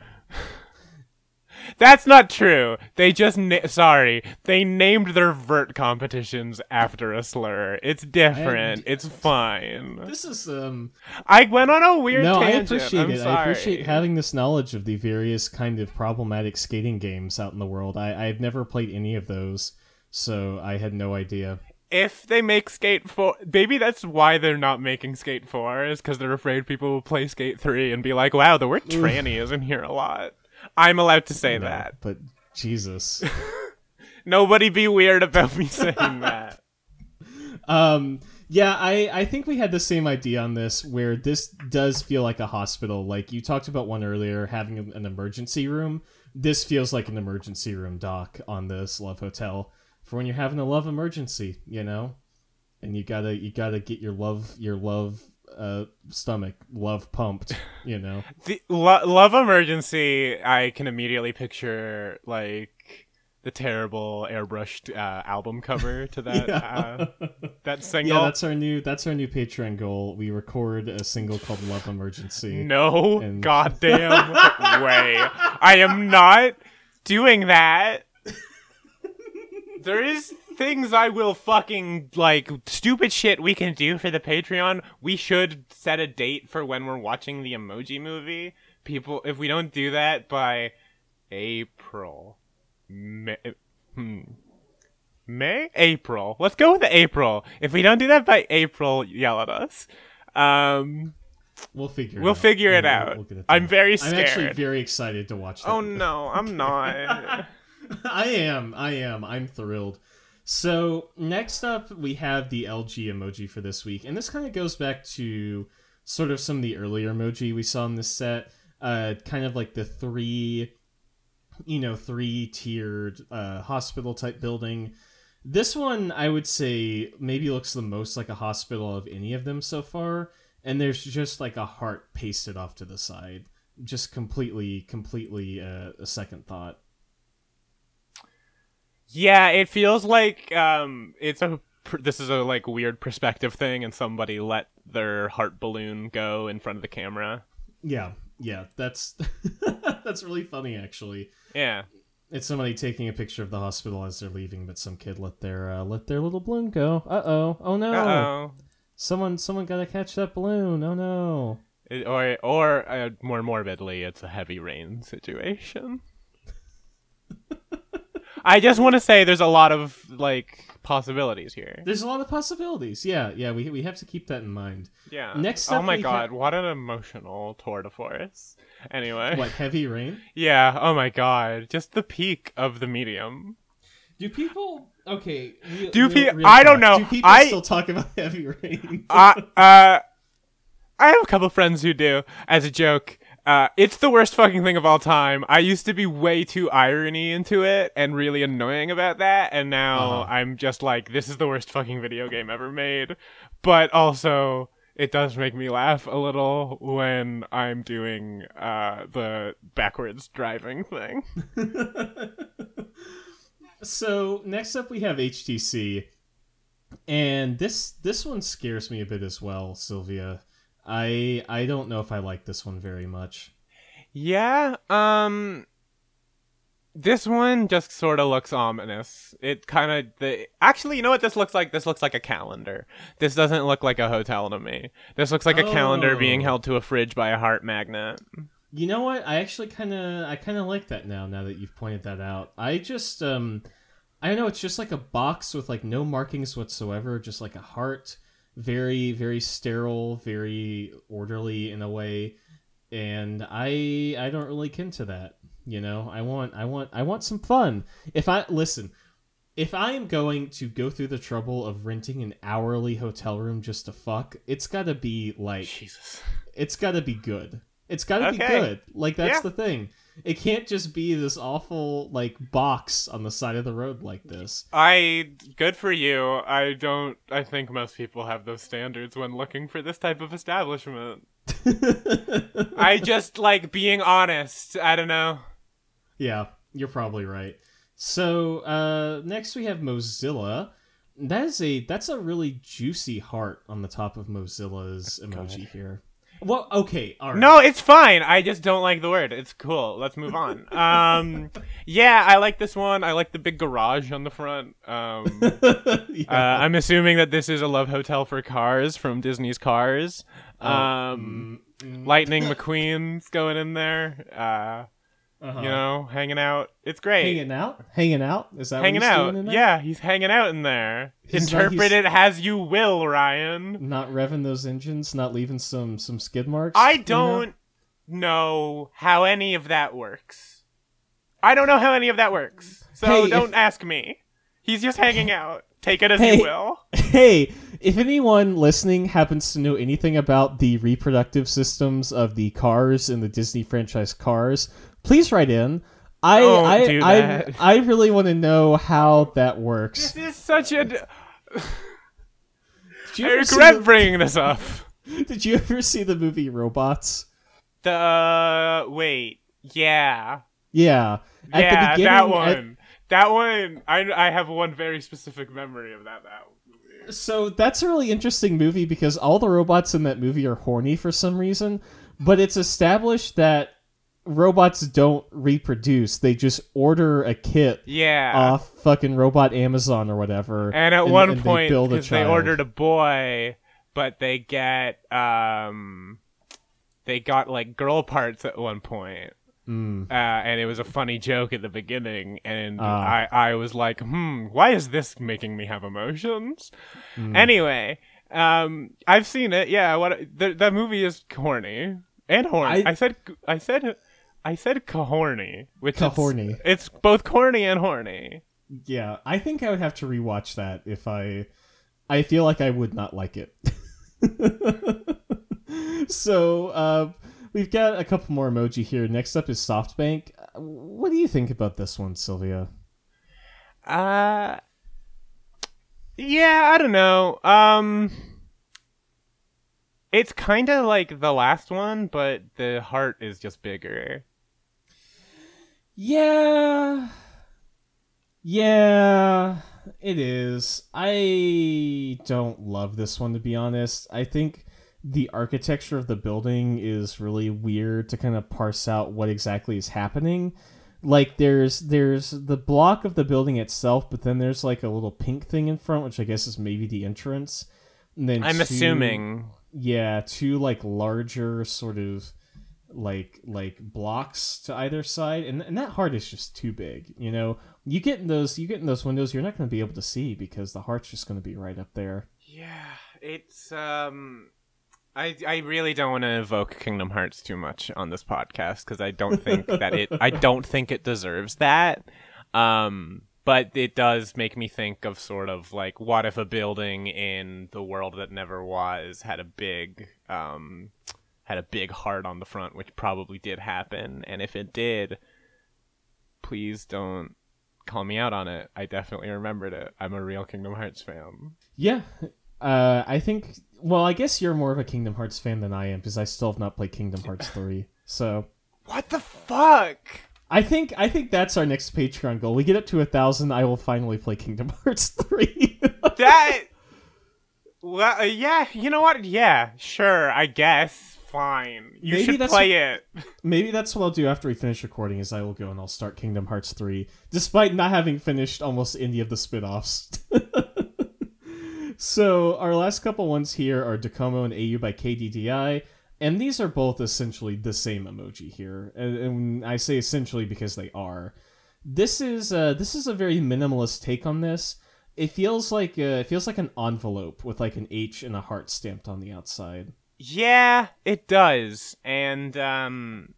That's not true. They just na- sorry. They named their vert competitions after a slur. It's different.
And-
it's fine.
This is um
I went on a weird
No, I
tangent.
appreciate
I'm
it.
Sorry.
I appreciate having this knowledge of the various kind of problematic skating games out in the world. I I've never played any of those, so I had no idea.
if they make Skate 4, maybe that's why they're not making Skate 4, is because they're afraid people will play Skate 3 and be like, wow, the word tranny is in here a lot. I'm allowed to say
No,
that.
but Jesus.
Nobody be weird about me saying that.
um yeah i i think we had the same idea on this where this does feel like a hospital like you talked about one earlier having an emergency room this feels like an emergency room doc on this love hotel for when you're having a love emergency you know and you gotta you gotta get your love your love uh stomach love pumped you know
The lo- Love Emergency, I can immediately picture, like, the terrible airbrushed uh, album cover to that uh, that single.
yeah that's our new that's our new patreon goal we record a single called love emergency
No
And-
goddamn way. I am not doing that. There is things I will fucking like stupid shit we can do for the Patreon. We should set a date for when we're watching the emoji movie. People if we don't do that by April. May, hmm. May? April. Let's go with April. If we don't do that by April, yell at us. Um
We'll figure.
We'll
it out.
figure it
Yeah,
out.
we'll- we'll it
I'm very
I'm
scared.
actually very excited to watch. That.
Oh no, I'm not.
I am. I am. I'm thrilled. So next up, we have the LG emoji for this week, and this kind of goes back to sort of some of the earlier emoji we saw in this set. Uh, kind of like the three, you know, three tiered uh, hospital type building. This one, I would say, maybe looks the most like a hospital of any of them so far. And there's just like a heart pasted off to the side, just completely, completely uh, a second thought.
Yeah, it feels like um, it's a. This is a like weird perspective thing, and somebody let their heart balloon go in front of the camera.
Yeah, yeah, that's that's really funny actually.
Yeah,
It's somebody taking a picture of the hospital as they're leaving, but some kid let their uh, let their little balloon go. Uh oh, oh no!
uh oh.
Someone someone gotta catch that balloon. Oh no!
Or or uh, more morbidly, it's a heavy rain situation. I just want to say there's a lot of like possibilities here.
There's a lot of possibilities. Yeah, yeah, we we have to keep that in mind.
Yeah.
Next
Oh my god,
ha-
what an emotional tour de force. Anyway.
What heavy rain?
Yeah, oh my god. Just the peak of the medium.
Do people? Okay. Real,
Do
real-
pe- I don't know.
Do people
I-
still talk about heavy rain?
uh, uh, I have a couple friends who do, as a joke. Uh, it's the worst fucking thing of all time. I used to be way too irony into it and really annoying about that, and now
Uh-huh.
I'm just like, this is the worst fucking video game ever made. But also, it does make me laugh a little when I'm doing uh, the backwards driving thing.
so next up we have HTC, and this this one scares me a bit as well, Sylvia. I I don't know if I like this one very much.
Yeah, um this one just sort of looks ominous. It kind of the Actually, you know what this looks like? This looks like a calendar. This doesn't look like a hotel to me. This looks like a calendar being
Oh.
held to a fridge by a heart magnet.
You know what? I actually kind of I kind of like that now. Now that you've pointed that out, I just um, I don't know. It's just like a box with like no markings whatsoever. Just like a heart, very very sterile, very orderly in a way, and I I don't really kin to that. You know, I want I want I want some fun. If I listen, if I am going to go through the trouble of renting an hourly hotel room just to fuck, it's got to be like
Jesus.
it's got to be good. It's got to be good. Like that's
Yeah.
the thing. It can't just be this awful like box on the side of the road like this.
I good for you. I don't I think most people have those standards when looking for this type of establishment. I just like being honest. I don't know.
yeah, you're probably right. So uh, next we have Mozilla. That is a that's a really juicy heart on the top of Mozilla's emoji here. Well, okay, all right.
No, it's fine. I just don't like the word. It's cool. Let's move on. Um, yeah, I like this one. I like the big garage on the front. Um, uh. I'm assuming that this is a love hotel for cars from Disney's Cars.
Oh,
Um,
mm, mm.
Lightning McQueen's going in there. Uh,
Uh-huh.
You know, hanging out. It's great.
hanging out, hanging out. Is that
hanging
what he's
out.
doing in there?
Yeah, he's hanging out in there.
He's
Interpret
he's-
it as you will, Ryan.
Not revving those engines, not leaving some some skid marks.
I
you know?
don't know how any of that works. I don't know how any of that works. So
Hey,
don't
if-
ask me. He's just hanging out. Take it as
Hey.
you will.
Hey, if anyone listening happens to know anything about the reproductive systems of the cars in the Disney franchise Cars, please write in. I
Don't
I,
do
I
that.
I really want to know how that works.
This is such a.
Did
I
you, ever see
regret
the,
bringing this up.
did you ever see the movie Robots?
The uh, wait, yeah,
Yeah. At
yeah,
the beginning,
that
at-
one. that one. I I have one very specific memory of that. That movie.
So that's a really interesting movie because all the robots in that movie are horny for some reason, but it's established that robots don't reproduce. They just order a kit
Yeah.
off fucking robot Amazon or whatever.
and at one
and they
point,
build a
because they ordered a boy, but they get um, they got like girl parts at one point.
Mm.
Uh, and it was a funny joke at the beginning, and
Ah.
I, I was like, hmm, why is this making me have emotions?
Mm.
Anyway, um, I've seen it. Yeah, what the the movie is corny and horny.
I-
I, said I said I said cuhorny, which is-
Cuhorny.
It's both corny and horny.
Yeah, I think I would have to rewatch that if I. I feel like I would not like it. so uh, we've got a couple more emoji here. Next up is SoftBank. What do you think about this one, Sylvia?
Uh, yeah, I don't know. Um, it's kind of like the last one, but the heart is just bigger.
Yeah. Yeah, it is. I don't love this one to be honest. I think the architecture of the building is really weird to kind of parse out what exactly is happening. Like there's there's the block of the building itself, but then there's like a little pink thing in front, which I guess is maybe the entrance. And then
I'm
two-
assuming.
yeah, two like larger sort of like like blocks to either side, and and that heart is just too big. You know, you get in those you get in those windows, you're not going to be able to see because the heart's just going to be right up there.
Yeah, it's um. I, I really don't want to evoke Kingdom Hearts too much on this podcast because I don't think that it I don't think it deserves that. Um, but it does make me think of sort of like what if a building in the world that never was had a big um had a big heart on the front, which probably did happen, and if it did, please don't call me out on it. I definitely remembered it. I'm a real Kingdom Hearts fan.
Yeah, uh, I think. Well, I guess you're more of a Kingdom Hearts fan than I am because I still have not played Kingdom Hearts three. So
What the fuck?
I think I think that's our next Patreon goal. We get up to a thousand, I will finally play Kingdom Hearts three.
that well uh, yeah you know what yeah sure i guess fine you
Maybe
should
that's
play it
Maybe that's what I'll do after we finish recording. Is I will go and I'll start Kingdom Hearts three, despite not having finished almost any of the spin-offs. so our last couple ones here are Docomo and AU by KDDI, and these are both essentially the same emoji here, and, and I say essentially because they are. This is uh, this is a very minimalist take on this. It feels like uh, it feels like an envelope with like an H and a heart stamped on the outside.
Yeah it does and um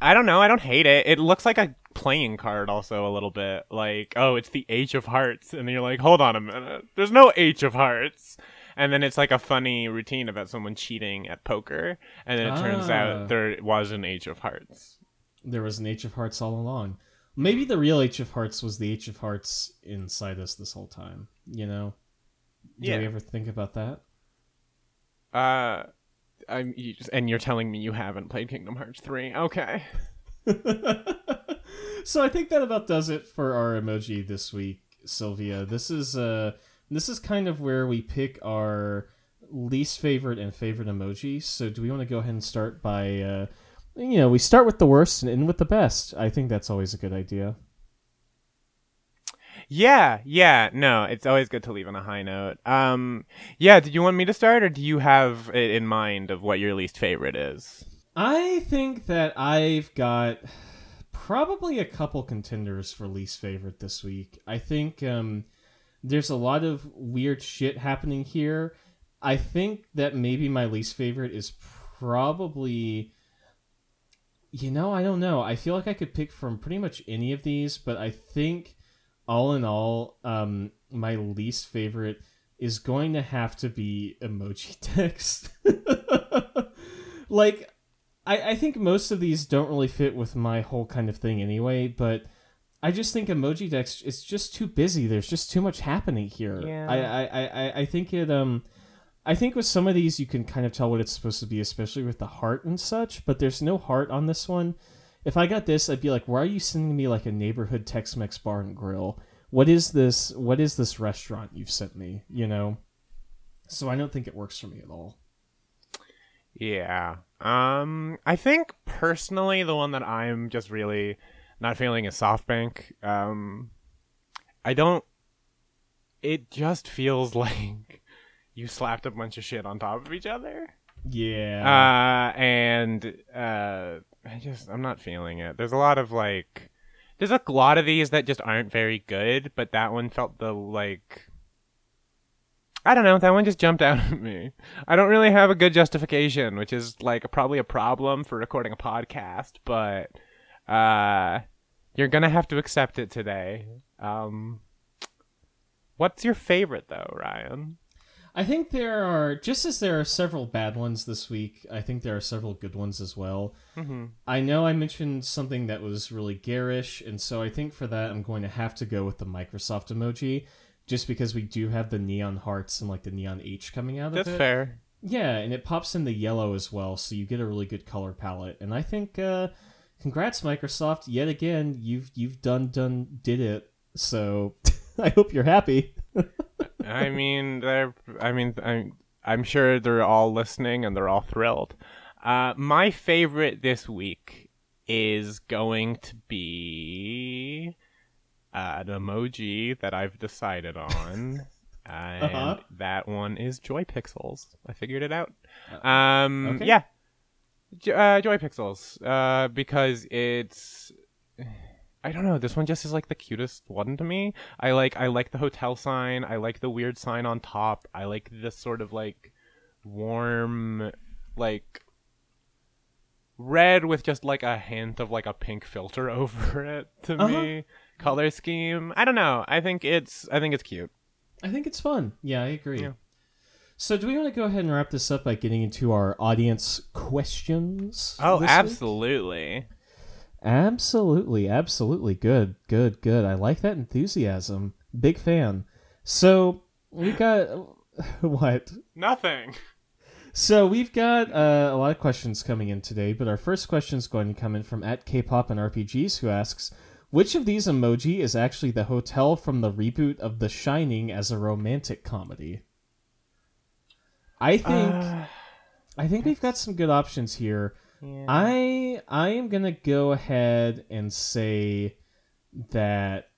i don't know i don't hate it it looks like a playing card also a little bit like oh it's the h of hearts and then you're like hold on a minute there's no h of hearts and then it's like a funny routine about someone cheating at poker and then it turns
Ah.
out there was an h of hearts
there was an H of Hearts all along. Maybe the real H of Hearts was the H of Hearts inside us this whole time. You know? Do
Yeah.
we ever think about that?
Uh, I'm you just, and you're telling me you haven't played Kingdom Hearts three? Okay.
so I think that about does it for our emoji this week, Sylvia. This is uh this is kind of where we pick our least favorite and favorite emoji. So do we want to go ahead and start by uh you know, we start with the worst and end with the best. I think that's always a good idea.
Yeah, yeah. No, it's always good to leave on a high note. Um, yeah. Did you want me to start, or do you have it in mind of what your least favorite is?
I think that I've got probably a couple contenders for least favorite this week. I think um, there's a lot of weird shit happening here. I think that maybe my least favorite is probably. You know, I don't know. I feel like I could pick from pretty much any of these, but I think all in all, um, my least favorite is going to have to be emoji text. like, I, I think most of these don't really fit with my whole kind of thing anyway, but I just think Emojidex is just too busy. There's just too much happening here.
Yeah.
I, I, I, I think it um I think with some of these you can kind of tell what it's supposed to be, especially with the heart and such, but there's no heart on this one. If I got this, I'd be like, why are you sending me like a neighborhood Tex Mex bar and grill? What is this what is this restaurant you've sent me? You know? So I don't think it works for me at all.
Yeah. Um I think personally the one that I'm just really not feeling is SoftBank. Um I don't it just feels like you slapped a bunch of shit on top of each other.
Yeah.
Uh and uh I just I'm not feeling it. There's a lot of like there's a lot of these that just aren't very good, but that one felt the like I don't know, that one just jumped out at me. I don't really have a good justification, which is like probably a problem for recording a podcast, but uh you're going to have to accept it today. Um What's your favorite though, Ryan?
I think there are just as there are several bad ones this week. I think there are several good ones as well.
Mm-hmm.
I know I mentioned something that was really garish, and so I think for that I'm going to have to go with the Microsoft emoji, just because we do have the neon hearts and like the neon H coming out
That's
of it.
That's fair.
Yeah, and it pops in the yellow as well, so you get a really good color palette. And I think, uh, congrats Microsoft, yet again you've you've done done did it. So I hope you're happy.
I mean, they're. I mean, I'm. I'm sure they're all listening and they're all thrilled. Uh, my favorite this week is going to be uh, an emoji that I've decided on, and
Uh-huh.
that one is JoyPixels. I figured it out.
Uh,
Um,
okay.
yeah, J- uh, JoyPixels. Uh, because it's. I don't know. This one just is like the cutest one to me. I like I like the hotel sign. I like the weird sign on top. I like this sort of like warm, like red with just like a hint of like a pink filter over it to
Uh-huh.
me. Color scheme. I don't know. I think it's I think it's cute.
I think it's fun. Yeah, I agree.
Yeah.
So, do we want to go ahead and wrap this up by getting into our audience questions?
Oh,
absolutely. week?
Absolutely.
Absolutely. Good, good, good. I like that enthusiasm. Big fan. So we got what?
Nothing.
So we've got uh, a lot of questions coming in today, but our first question is going to come in from at K-pop and RPGs, who asks, "Which of these emoji is actually the hotel from the reboot of The Shining as a romantic comedy?" I think
Uh,
I think we've got some good options here.
Yeah.
I I am gonna go ahead and say that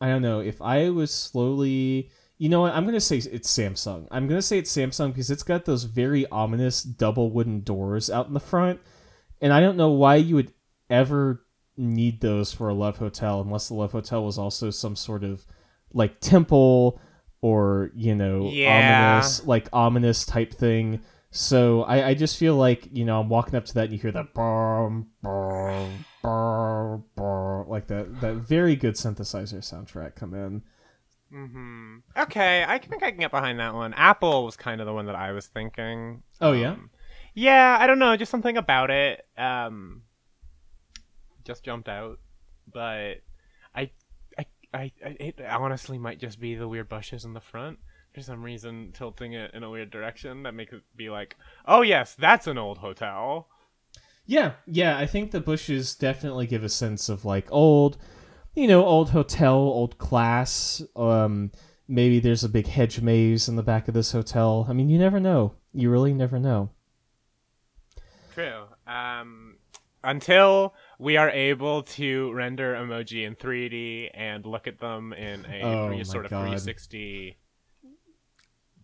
I don't know if I was slowly. You know what? I'm gonna say it's Samsung. I'm gonna say it's Samsung because it's got those very ominous double wooden doors out in the front, and I don't know why you would ever need those for a love hotel unless the love hotel was also some sort of like temple or you know
Yeah.
ominous like ominous type thing. So I, I just feel like you know I'm walking up to that and you hear that like that that very good synthesizer soundtrack come in.
hmm Okay, I think I can get behind that one. Apple was kind of the one that I was thinking.
Oh, yeah?
Um, yeah, I don't know, just something about it. Um, just jumped out, but I, I, I, I- it honestly might just be the weird bushes in the front. For some reason, tilting it in a weird direction that makes it be like, oh yes, that's an old hotel.
Yeah, yeah, I think the bushes definitely give a sense of like old, you know, old hotel, old class. Um, maybe there's a big hedge maze in the back of this hotel. I mean, you never know. You really never know.
True. Um, until we are able to render emoji in 3D and look at them in a
Oh
three, sort of
God.
360 d-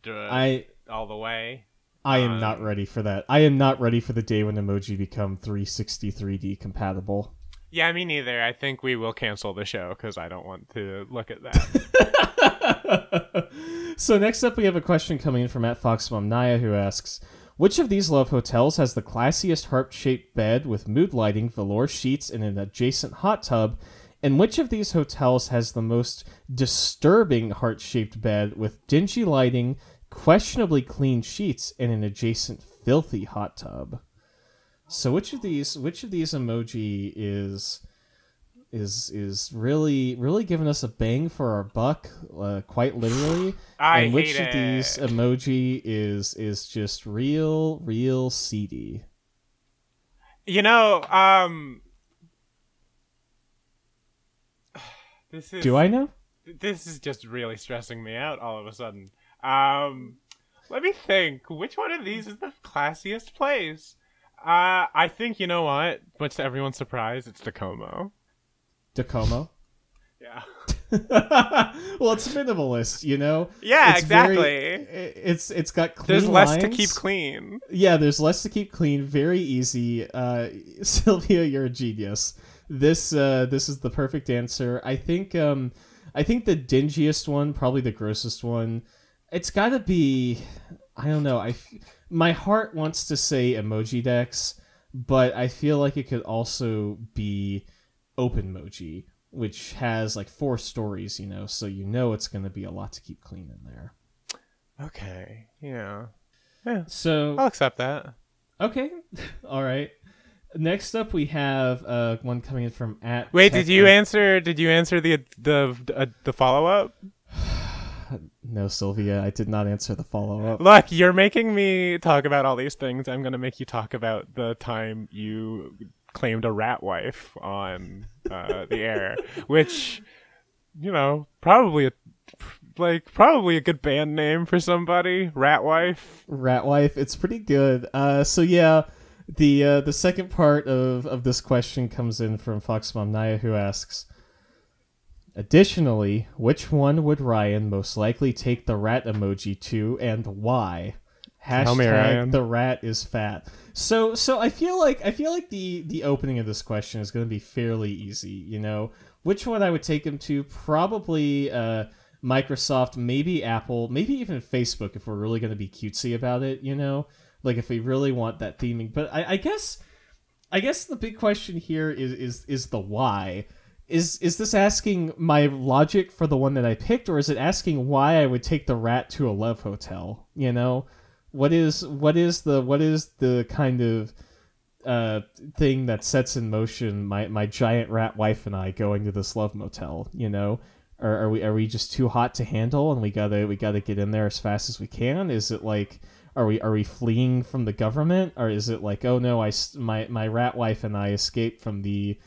I
all the way.
I am not
Um,
ready for that. I am not ready for the day when emoji become 363D compatible.
Yeah, me neither. I think we will cancel the show because I don't want to look at that.
so next up, we have a question coming in from at Foxmom Naya who asks, "Which of these love hotels has the classiest harp-shaped bed with mood lighting, velour sheets, and an adjacent hot tub?" And which of these hotels has the most disturbing heart-shaped bed with dingy lighting, questionably clean sheets, and an adjacent filthy hot tub? So which of these which of these emoji is is is really really giving us a bang for our buck, uh, quite literally?
I
and which of these emoji is is just real real seedy?
You know, um, this is.
Do I know?
This is just really stressing me out all of a sudden. Um, let me think. Which one of these is the classiest place? Uh, I think you know what. Much to everyone's surprise, it's Tacoma.
Docomo.
Yeah.
well, it's minimalist, you know.
Yeah,
It's
exactly.
i- it's it's got clean
There's less to keep clean.
Yeah, there's less to keep clean. Very easy. Uh, Sylvia, you're a genius. This uh, this is the perfect answer. I think um, I think the dingiest one, probably the grossest one. It's got to be. I don't know. I my heart wants to say Emojidex, but I feel like it could also be OpenMoji, which has like four stories. You know, so you know it's going to be a lot to keep clean in there.
Okay. Yeah. Yeah.
So
I'll accept that.
Okay, all right. Next up, we have uh, one coming in from at.
Wait,
Tech-
did you answer? Did you answer the the uh, the follow up?
No, Sylvia, I did not answer the follow up.
Look, you're making me talk about all these things. I'm gonna make you talk about the time you claimed a rat wife on uh, the air, which, you know, probably a like probably a good band name for somebody. Rat wife.
Rat wife, it's pretty good. Uh, so yeah, the uh, the second part of of this question comes in from Fox Mom Naya, who asks. Additionally, which one would Ryan most likely take the rat emoji to, and why? Hashtag the rat is fat. So, so I feel like I feel like the the opening of this question is going to be fairly easy. You know, which one I would take him to? Probably uh, Microsoft, maybe Apple, maybe even Facebook if we're really going to be cutesy about it. You know, like if we really want that theming. But I, I guess, I guess the big question here is is is the why. Is is this asking my logic for the one that I picked, or is it asking why I would take the rat to a love hotel? You know, what is what is the what is the kind of uh, thing that sets in motion my, my giant rat wife and I going to this love motel? You know, are, are we are we just too hot to handle and we gotta we gotta get in there as fast as we can? Is it like are we are we fleeing from the government? Or is it like oh no I my my rat wife and I escaped from the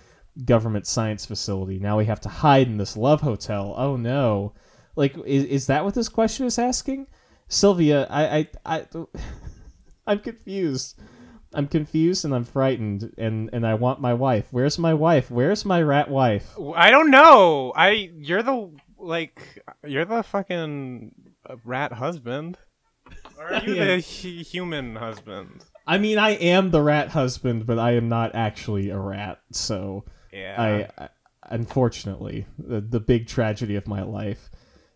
government science facility. Now we have to hide in this love hotel. Oh no. Like is, is that what this question is asking? Sylvia i i, I i'm confused. I'm confused and i'm frightened and and i want my wife. Where's my wife? Where's my rat wife?
I don't know. I you're the like you're the fucking uh, rat husband. Or are you the hu- human husband?
i mean i am the rat husband but i am not actually a rat so
Yeah.
I, I unfortunately the, the big tragedy of my life.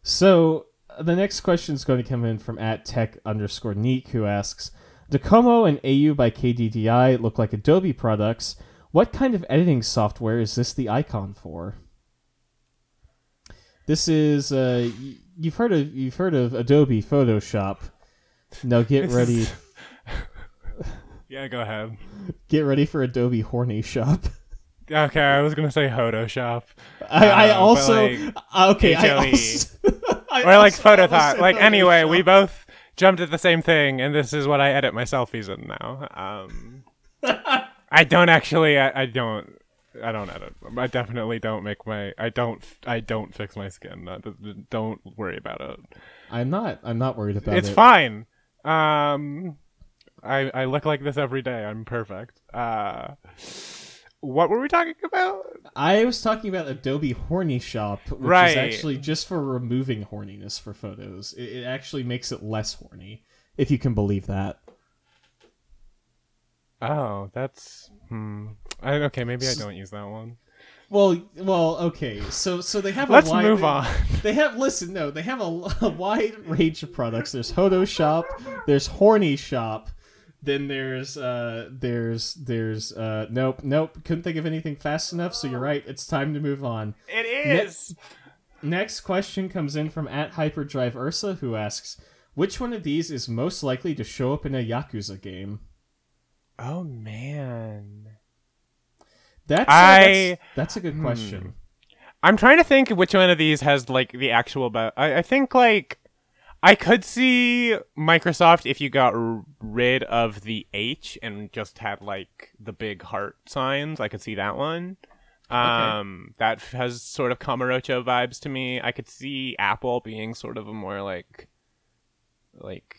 So the next question is going to come in from at tech underscore neek who asks, Docomo and AU by KDDI look like Adobe products. What kind of editing software is this the icon for? This is uh, you've heard of you've heard of Adobe Photoshop. Now get
This
ready,
is- yeah, go ahead.
get ready for Adobe Horny Shop.
Okay, I was gonna say Photoshop.
I, I
Uh, but
also
like,
okay. I
HLE.
also, I
or like
also almost
Photothought.
said
Like anyway, we both jumped at the same thing, and this is what I edit my selfies in now. Um, I don't actually. I, I don't. I don't edit. I definitely don't make my. I don't. I don't fix my skin. Uh, Don't worry about it.
I'm not. I'm not worried about it.
it's
it.
fine. Um, I I look like this every day. I'm perfect. Uh, what were we talking about?
I was talking about Adobe Horny Shop, which
Right.
is actually just for removing horniness for photos. It, it actually makes it less horny, if you can believe that.
Oh, that's hmm. I, okay, maybe I don't use that one.
Well, well, okay. So, so they have.
Let's
a wide,
move on.
They have. Listen, no, they have a, a wide range of products. There's Hoetoshop. There's Horny Shop. Then there's uh there's there's uh nope nope couldn't think of anything fast enough. So you're right. It's time to move on.
It
is. Next question comes in from at Hyperdrive Ursa, who asks, "Which one of these is most likely to show up in a Yakuza game?"
Oh man.
That's that's, that's a good question.
I'm trying to think which one of these has like the actual. Be- I, I think like I could see Microsoft if you got r- rid of the H and just had like the big heart signs. I could see that one. Um, that has sort of Kamurocho vibes to me. I could see Apple being sort of a more like, like,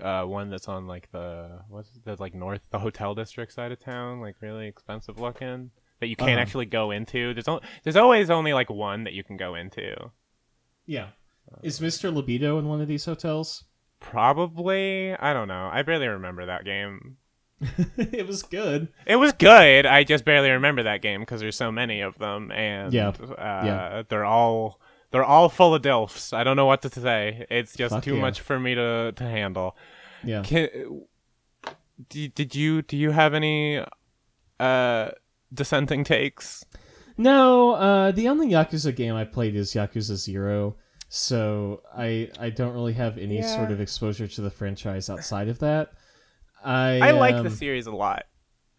uh, one that's on like the what's the like north the hotel district side of town, like really expensive looking that you can't
Uh-huh.
actually go into. There's o- there's always only like one that you can go into.
Yeah. Is Mr. Libido in one of these hotels?
Probably, I don't know. I barely remember that game.
it was good.
It was good. I just barely remember that game because there's so many of them, and
Yeah.
uh,
Yeah.
they're all they're all full of dilfs. I don't know what to say. It's just
Fuck
too
yeah.
much for me to to handle.
Yeah.
Can, did, did you do you have any uh dissenting takes?
No, uh, the only Yakuza game I played is Yakuza Zero, so I I don't really have any
Yeah.
sort of exposure to the franchise outside of that. I
I like
um,
the series a lot.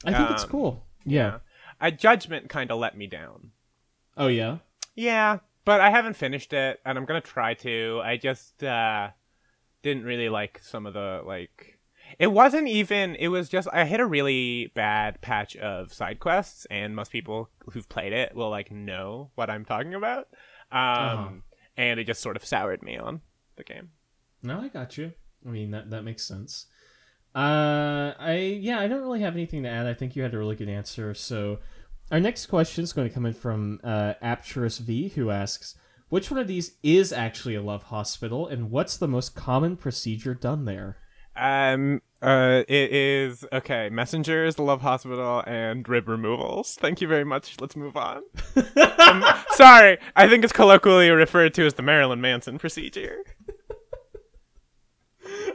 I think it's
um,
cool. Yeah.
A Judgment kind of let me down.
Oh yeah.
Yeah, but I haven't finished it, and I'm gonna try to. I just uh, didn't really like some of the like. It wasn't even. It was just I hit a really bad patch of side quests, and most people who've played it will like know what I'm talking about. Um,
Uh-huh.
and it just sort of soured me on the game.
No, I got you. I mean that that makes sense. Uh, I yeah, I don't really have anything to add. I think you had a really good answer. So, our next question is going to come in from uh, Apturus V, who asks, "Which one of these is actually a love hospital, and what's the most common procedure done there?"
Um, uh, it is okay. Messengers, the Love Hospital, and rib removals. Thank you very much. Let's move on. Um, sorry, I think it's colloquially referred to as the Marilyn Manson procedure.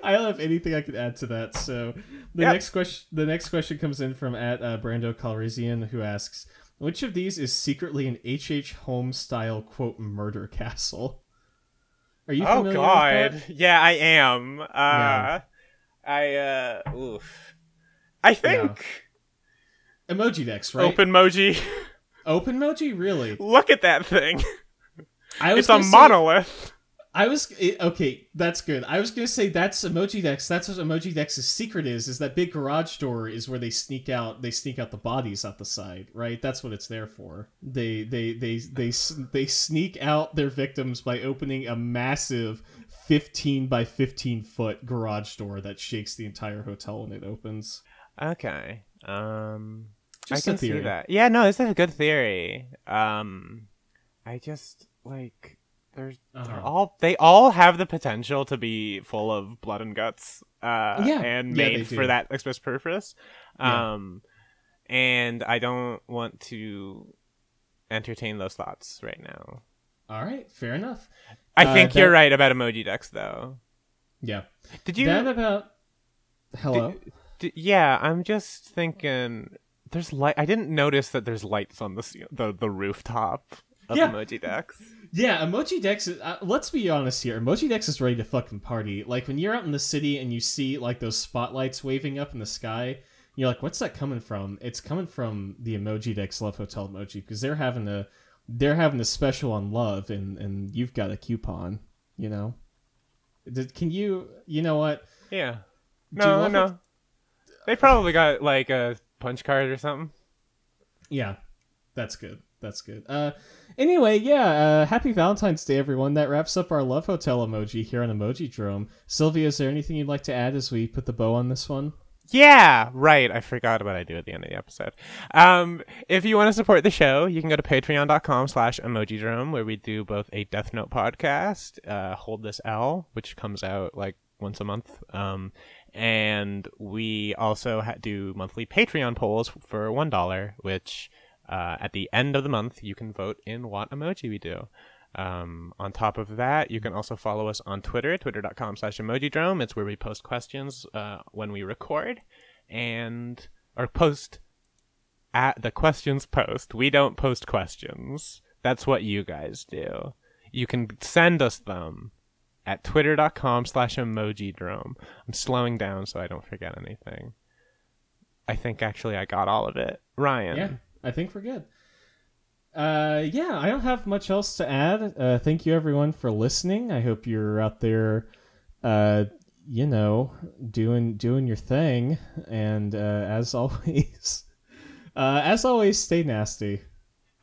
I don't have anything I could add to that. So the
Yep.
next question, the next question comes in from at uh, Brando Calrissian, who asks, "Which of these is secretly an H. H. Holmes style quote murder castle?" Are you
Oh
familiar
God,
with that?
yeah, I am. Uh,
Yeah.
I uh, oof. I think
Emojidex, right?
OpenMoji.
Open Moji, really?
Look at that thing.
I was
It's a
say-
monolith.
I was okay. That's good. I was gonna say that's Emojidex. That's what Emojidex's secret is. Is that big garage door is where they sneak out. They sneak out the bodies out the side, right? That's what it's there for. They they they they s- they sneak out their victims by opening a massive fifteen by fifteen foot garage door that shakes the entire hotel when it opens.
Okay. Um,
Just
I can see that. Yeah, no, this is a good theory. Um, I just like they're
Uh-huh.
all they all have the potential to be full of blood and guts. Uh,
Yeah.
and made
they do.
for that express purpose.
Yeah.
Um, and I don't want to entertain those thoughts right now.
All right, fair enough.
I
Uh,
think you're right about Emojidex, though.
Yeah.
Did you?
That about hello.
D- yeah, I'm just thinking. There's light. I didn't notice that there's lights on the the the rooftop of
Yeah.
Emojidex.
Yeah, Emojidex. Is, uh, let's be honest here. Emojidex is ready to fucking party. Like when you're out in the city and you see like those spotlights waving up in the sky, you're like, "What's that coming from?" It's coming from the Emojidex Love Hotel emoji because they're having a they're having a special on love, and and you've got a coupon. You know, Did, can you? You know what?
Yeah. No, no.
it?
They probably got like a punch card or something.
Yeah, that's good. That's good. Uh, anyway, yeah. Uh, happy Valentine's Day, everyone. That wraps up our Love Hotel emoji here on Emojidrome. Sylvia, is there anything you'd like to add as we put the bow on this one?
Yeah, right. I forgot what I do at the end of the episode. Um, if you want to support the show, you can go to patreon.com slash emojidrome, where we do both a Death Note podcast, uh, Hold This L, which comes out like once a month, um, and we also ha- do monthly Patreon polls for one dollar, which uh, at the end of the month you can vote in what emoji we do. Um, on top of that, you can also follow us on Twitter, twitter.com slash emojidrome. It's where we post questions uh, when we record and or post at the questions post. We don't post questions. That's what you guys do. You can send us them at twitter.com slash emojidrome. I'm slowing down so I don't forget anything. I think actually I got all of it. Ryan.
Yeah, I think we're good. Uh, yeah, I don't have much else to add. Uh, thank you everyone for listening. I hope you're out there, uh, you know, doing doing your thing. And uh, as always, uh, as always, stay nasty.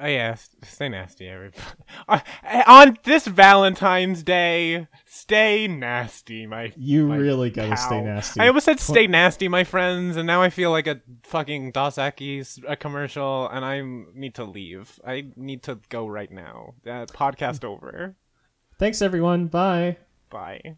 Oh yeah, stay nasty, everybody. Uh, on this Valentine's Day, stay nasty, my.
You
my
really gotta
pal.
stay nasty.
I almost said stay nasty, my friends, and now I feel like a fucking Dos Equis a commercial, and I need to leave. I need to go right now. Uh, podcast over.
Thanks everyone. Bye.
Bye.